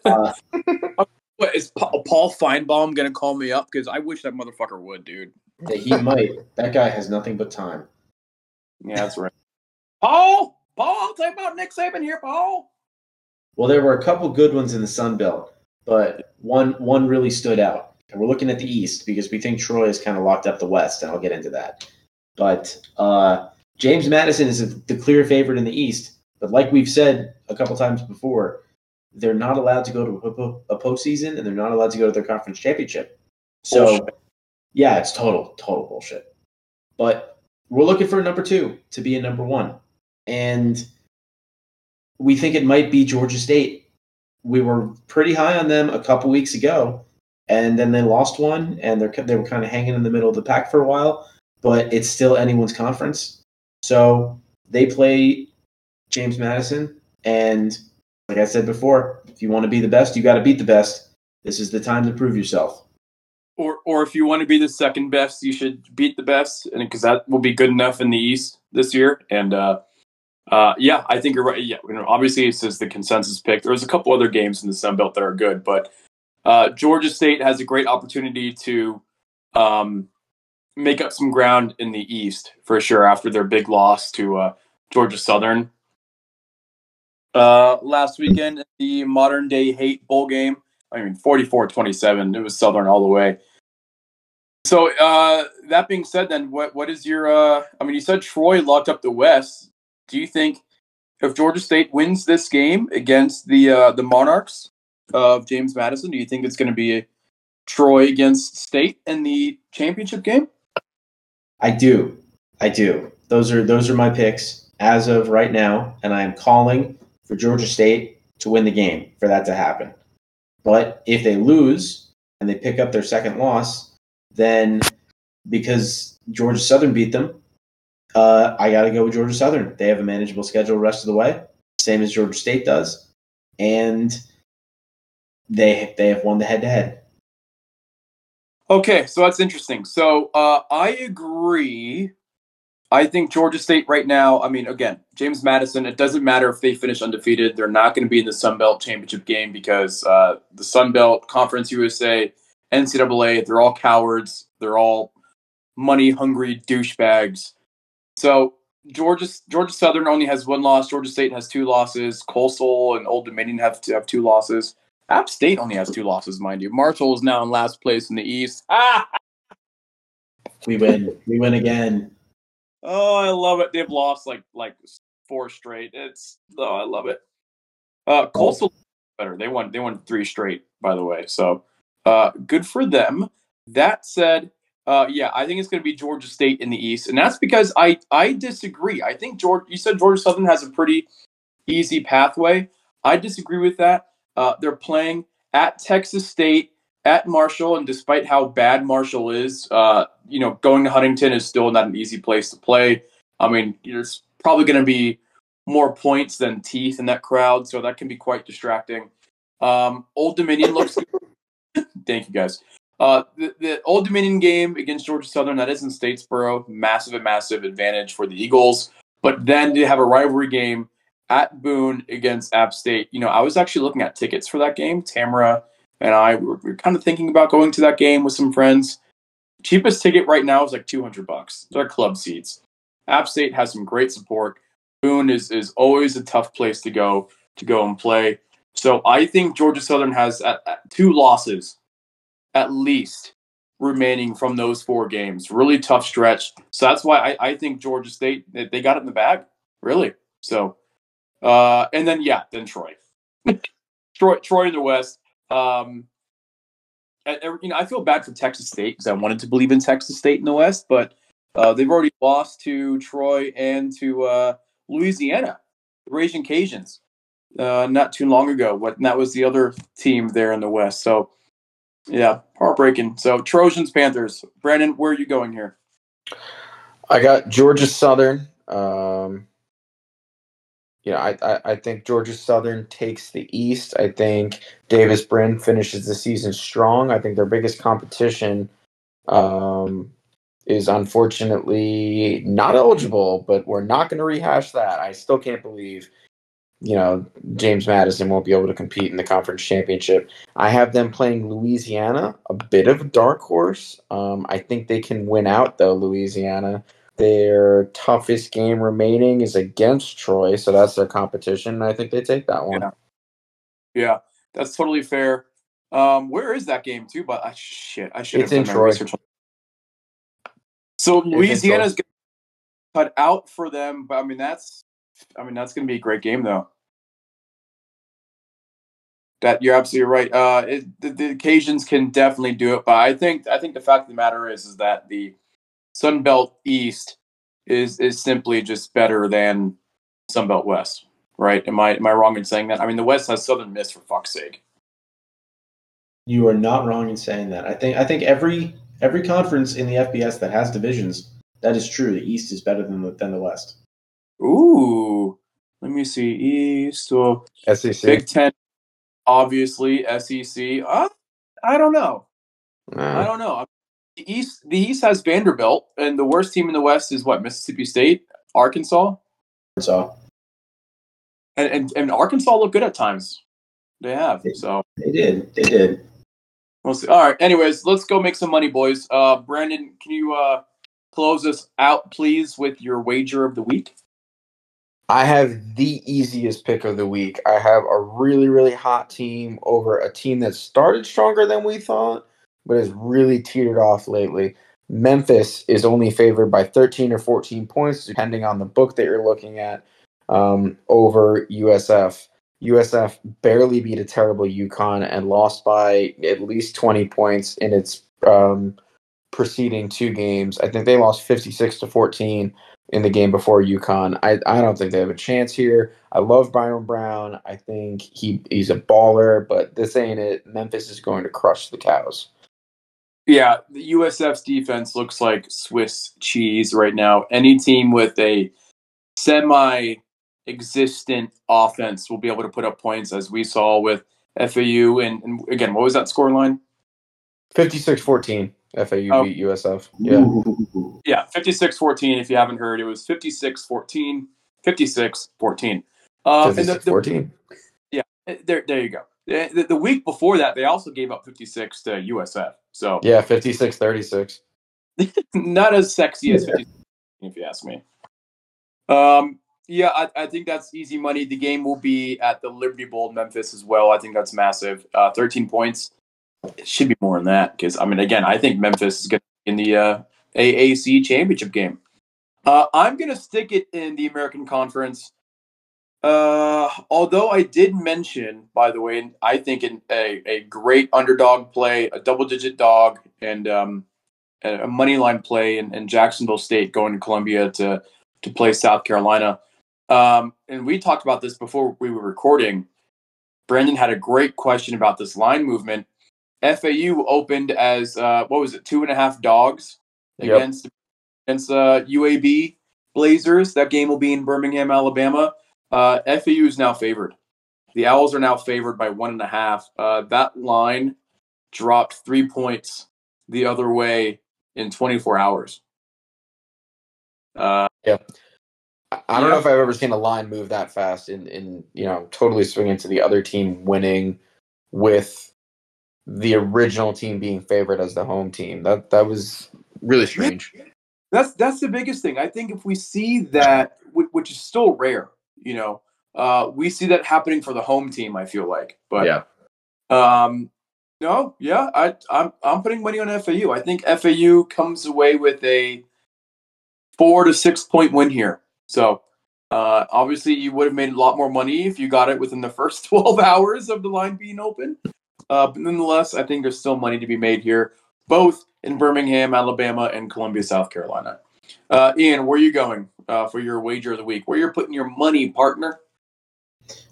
Uh, what, is Paul Finebaum going to call me up? Because I wish that motherfucker would, dude. He might. That guy has nothing but time. Yeah, that's right. Paul, Paul, I'll you about Nick Saban here, Paul. Well, there were a couple good ones in the Sun Belt, but one one really stood out. And we're looking at the East because we think Troy has kind of locked up the West, and I'll get into that. But uh, James Madison is a, the clear favorite in the East, but like we've said a couple times before, they're not allowed to go to a, postseason and they're not allowed to go to their conference championship. So, bullshit. yeah, it's total, total bullshit. But we're looking for a number two to be a number one. And we think it might be Georgia State. We were pretty high on them a couple weeks ago, and then they lost one, and they're they were kind of hanging in the middle of the pack for a while. But it's still anyone's conference, so they play James Madison. And like I said before, if you want to be the best, you got to beat the best. This is the time to prove yourself. Or, or if you want to be the second best, you should beat the best, and because that will be good enough in the East this year. And uh, uh, yeah, I think you're right. Yeah, you know, obviously this is the consensus pick. There's a couple other games in the Sun Belt that are good, but uh, Georgia State has a great opportunity to um, make up some ground in the East for sure after their big loss to uh, Georgia Southern uh, last weekend. The modern day hate bowl game. I mean, 44 27. It was Southern all the way. So, uh, that being said, then what, what is your, uh, I mean, you said Troy locked up the West. Do you think if Georgia State wins this game against the, uh, the Monarchs of James Madison, do you think it's going to be Troy against State in the championship game? I do. I do. Those are those are my picks as of right now, and I am calling for Georgia State to win the game for that to happen. But if they lose and they pick up their second loss, then because Georgia Southern beat them, uh, I got to go with Georgia Southern. They have a manageable schedule the rest of the way, same as Georgia State does, and they they have won the head to head. Okay, so that's interesting. So uh, I agree. I think Georgia State right now, I mean, again, James Madison, it doesn't matter if they finish undefeated. They're not going to be in the Sun Belt championship game because uh, the Sun Belt, Conference USA, NCAA, they're all cowards. They're all money hungry douchebags. So Georgia Georgia Southern only has one loss. Georgia State has two losses. Coastal and Old Dominion have to have two losses. App State only has two losses, mind you. Marshall is now in last place in the East. Ah! We win. we win again. Oh, I love it. They've lost like like four straight. It's oh, I love it. Uh, Coastal better. They won. They won three straight, by the way. So, uh, good for them. That said, uh, yeah, I think it's going to be Georgia State in the East, and that's because I I disagree. I think George. You said Georgia Southern has a pretty easy pathway. I disagree with that. Uh, they're playing at Texas State, at Marshall, and despite how bad Marshall is, uh, you know, going to Huntington is still not an easy place to play. I mean, there's probably going to be more points than teeth in that crowd, so that can be quite distracting. Um, Old Dominion looks. Thank you guys. Uh, the, the Old Dominion game against Georgia Southern that is in Statesboro, massive, and massive advantage for the Eagles. But then to have a rivalry game at Boone against App State, you know, I was actually looking at tickets for that game. Tamara and I were, were kind of thinking about going to that game with some friends. Cheapest ticket right now is like 200 bucks. They're club seats. App State has some great support. Boone is is always a tough place to go to go and play. So I think Georgia Southern has at, at two losses at least remaining from those four games. Really tough stretch. So that's why I, I think Georgia State they got it in the bag. Really. So uh and then yeah, then Troy. Troy Troy in the West. Um you know, I feel bad for Texas State because I wanted to believe in Texas State in the West, but uh, they've already lost to Troy and to uh, Louisiana, the Raging Cajuns, uh, not too long ago. What that was the other team there in the West. So, yeah, heartbreaking. So Trojans, Panthers. Brandon, where are you going here? I got Georgia Southern. Um, you know, I, I, I think Georgia Southern takes the East. I think Davis Brin finishes the season strong. I think their biggest competition um, is unfortunately not eligible, but we're not going to rehash that. I still can't believe, you know, James Madison won't be able to compete in the conference championship. I have them playing Louisiana, a bit of a dark horse. Um, I think they can win out, though, Louisiana. Their toughest game remaining is against Troy, so that's their competition. And I think they take that one. Yeah, yeah that's totally fair. Um, where is that game too? But I, shit, I should have done my research. So Louisiana's cut out for them, but I mean that's, I mean that's going to be a great game though. That you're absolutely right. Uh, it, the, the Cajuns can definitely do it, but I think I think the fact of the matter is is that the Sun Belt East is is simply just better than Sun Belt West, right? Am I am I wrong in saying that? I mean, the West has Southern Miss for fuck's sake. You are not wrong in saying that. I think I think every every conference in the FBS that has divisions, that is true. The East is better than the than the West. Ooh, let me see. East or SEC. Big Ten, obviously SEC. Uh, I don't know. Nah. I don't know. The East, the East has Vanderbilt, and the worst team in the West is what Mississippi State, Arkansas, Arkansas. and and, and Arkansas look good at times. They have so. they did. They did. We'll see. All right. Anyways, let's go make some money, boys. Uh, Brandon, can you uh close us out, please, with your wager of the week? I have the easiest pick of the week. I have a really, really hot team over a team that started stronger than we thought, but has really teetered off lately. Memphis is only favored by 13 or 14 points, depending on the book that you're looking at, um, over USF. USF barely beat a terrible UConn and lost by at least 20 points in its um, preceding two games. I think they lost 56 to 14 in the game before UConn. I, I don't think they have a chance here. I love Byrum Brown. I think he he's a baller, but this ain't it. Memphis is going to crush the cows. Yeah, the USF's defense looks like Swiss cheese right now. Any team with a semi existent offense will be able to put up points, as we saw with FAU. And, and again, what was that score line? 56-14 FAU Oh. beat USF. Yeah. Ooh. Yeah, 56 14. If you haven't heard, it was 56 14, 56 14. Um, and the, the, 56-14. there, there you go. The, the- the week before that, they also gave up 56 to USF. So Yeah, 56-36. not as sexy as 50, if you ask me. Um, yeah, I, I think that's easy money. The game will be at the Liberty Bowl Memphis as well. I think that's massive. Uh, 13 points. It should be more than that because, I mean, again, I think Memphis is going to in the uh, AAC championship game. Uh, I'm going to stick it in the American Conference. Uh, although I did mention, by the way, I think in a, a great underdog play, a double digit dog, and um, a money line play in, in Jacksonville State going to Columbia to to play South Carolina. Um, and we talked about this before we were recording. Brandon had a great question about this line movement. FAU opened as uh, what was it, two and a half dogs Yep. against against uh, UAB Blazers. That game will be in Birmingham, Alabama. Uh, FAU is now favored. The Owls are now favored by one and a half. Uh, that line dropped three points the other way in 24 hours. Uh, yeah. I don't yeah. know if I've ever seen a line move that fast in, in you know totally swing into the other team winning with the original team being favored as the home team. That that was really strange. That's that's the biggest thing. I think if we see that, which is still rare, you know, uh, we see that happening for the home team. I feel like, but yeah, um, no, yeah, I I'm I'm putting money on FAU. I think FAU comes away with a four to six point win here. So uh, obviously, you would have made a lot more money if you got it within the first 12 hours of the line being open. Uh, but nonetheless, I think there's still money to be made here, both in Birmingham, Alabama, and Columbia, South Carolina. Uh, Ian, where are you going uh, for your wager of the week? Where you're putting your money, partner?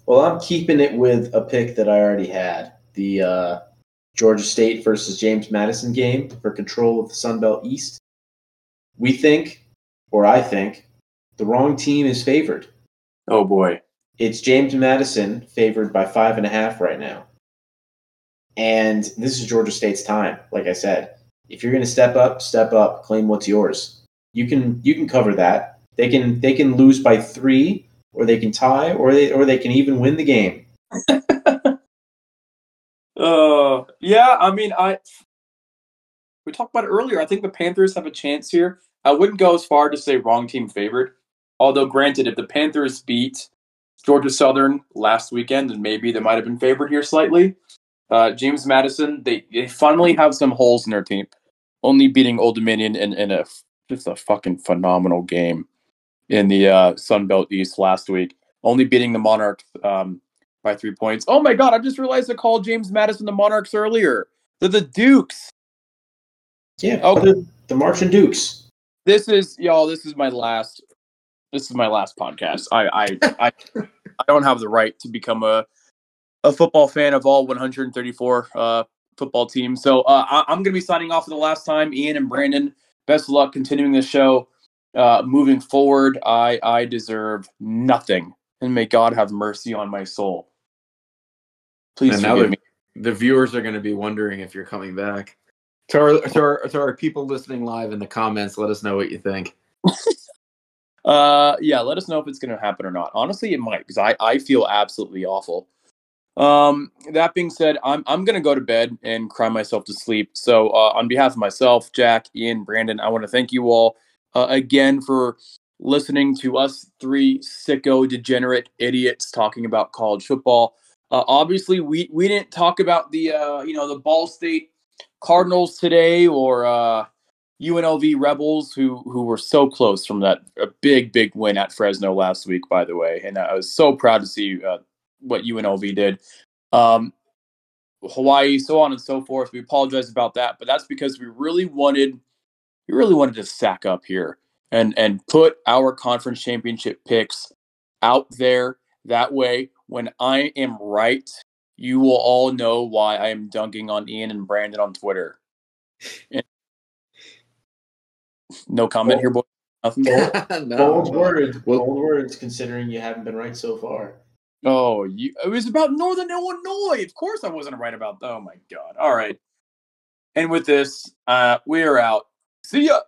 Well, I'm keeping it with a pick that I already had the uh, Georgia State versus James Madison game for control of the Sun Belt East. We think, or I think, the wrong team is favored. Oh boy. It's James Madison favored by five and a half right now. And this is Georgia State's time, like I said. If you're gonna step up, step up, claim what's yours. You can you can cover that. They can they can lose by three, or they can tie, or they or they can even win the game. uh yeah, I mean I we talked about earlier. I think the Panthers have a chance here. I wouldn't go as far to say wrong team favored. Although, granted, if the Panthers beat Georgia Southern last weekend, then maybe they might have been favored here slightly. Uh, James Madison, they, they finally have some holes in their team, only beating Old Dominion in, in a just a fucking phenomenal game in the uh, Sun Belt East last week, only beating the Monarchs um, by three points. Oh my God, I just realized I called James Madison the Monarchs earlier. They're the Dukes. Yeah, okay. the, the Marching Dukes. This is y'all. This is my last this is my last podcast. I I I, I don't have the right to become a a football fan of all 134 uh, football teams. So uh, I, am going to be signing off for the last time. Ian and Brandon, best of luck continuing the show. Uh, moving forward, I I deserve nothing, and may God have mercy on my soul. Please and forgive me. The viewers are going to be wondering if you're coming back. To our, to our to our people listening live in the comments, let us know what you think. Uh, yeah, let us know if it's going to happen or not. Honestly, it might because I, I feel absolutely awful. Um, that being said, I'm I'm to go to bed and cry myself to sleep. So, uh, on behalf of myself, Jack, Ian, Brandon, I want to thank you all uh, again for listening to us three sicko degenerate idiots talking about college football. Uh, obviously, we we didn't talk about the uh, you know the Ball State Cardinals today or uh, UNLV Rebels, who who were so close from that a big big win at Fresno last week, by the way, and I was so proud to see uh, what UNLV did. Um, Hawaii, so on and so forth. We apologize about that, but that's because we really wanted we really wanted to sack up here and and put our conference championship picks out there. That way, when I am right, you will all know why I am dunking on Ian and Brandon on Twitter. And no comment here, boy. Nothing. no, bold words. Bold words. Considering you haven't been right so far. Oh, you, it was about Northern Illinois. Of course, I wasn't right about. Oh my god. All right. And with this, uh, we are out. See ya.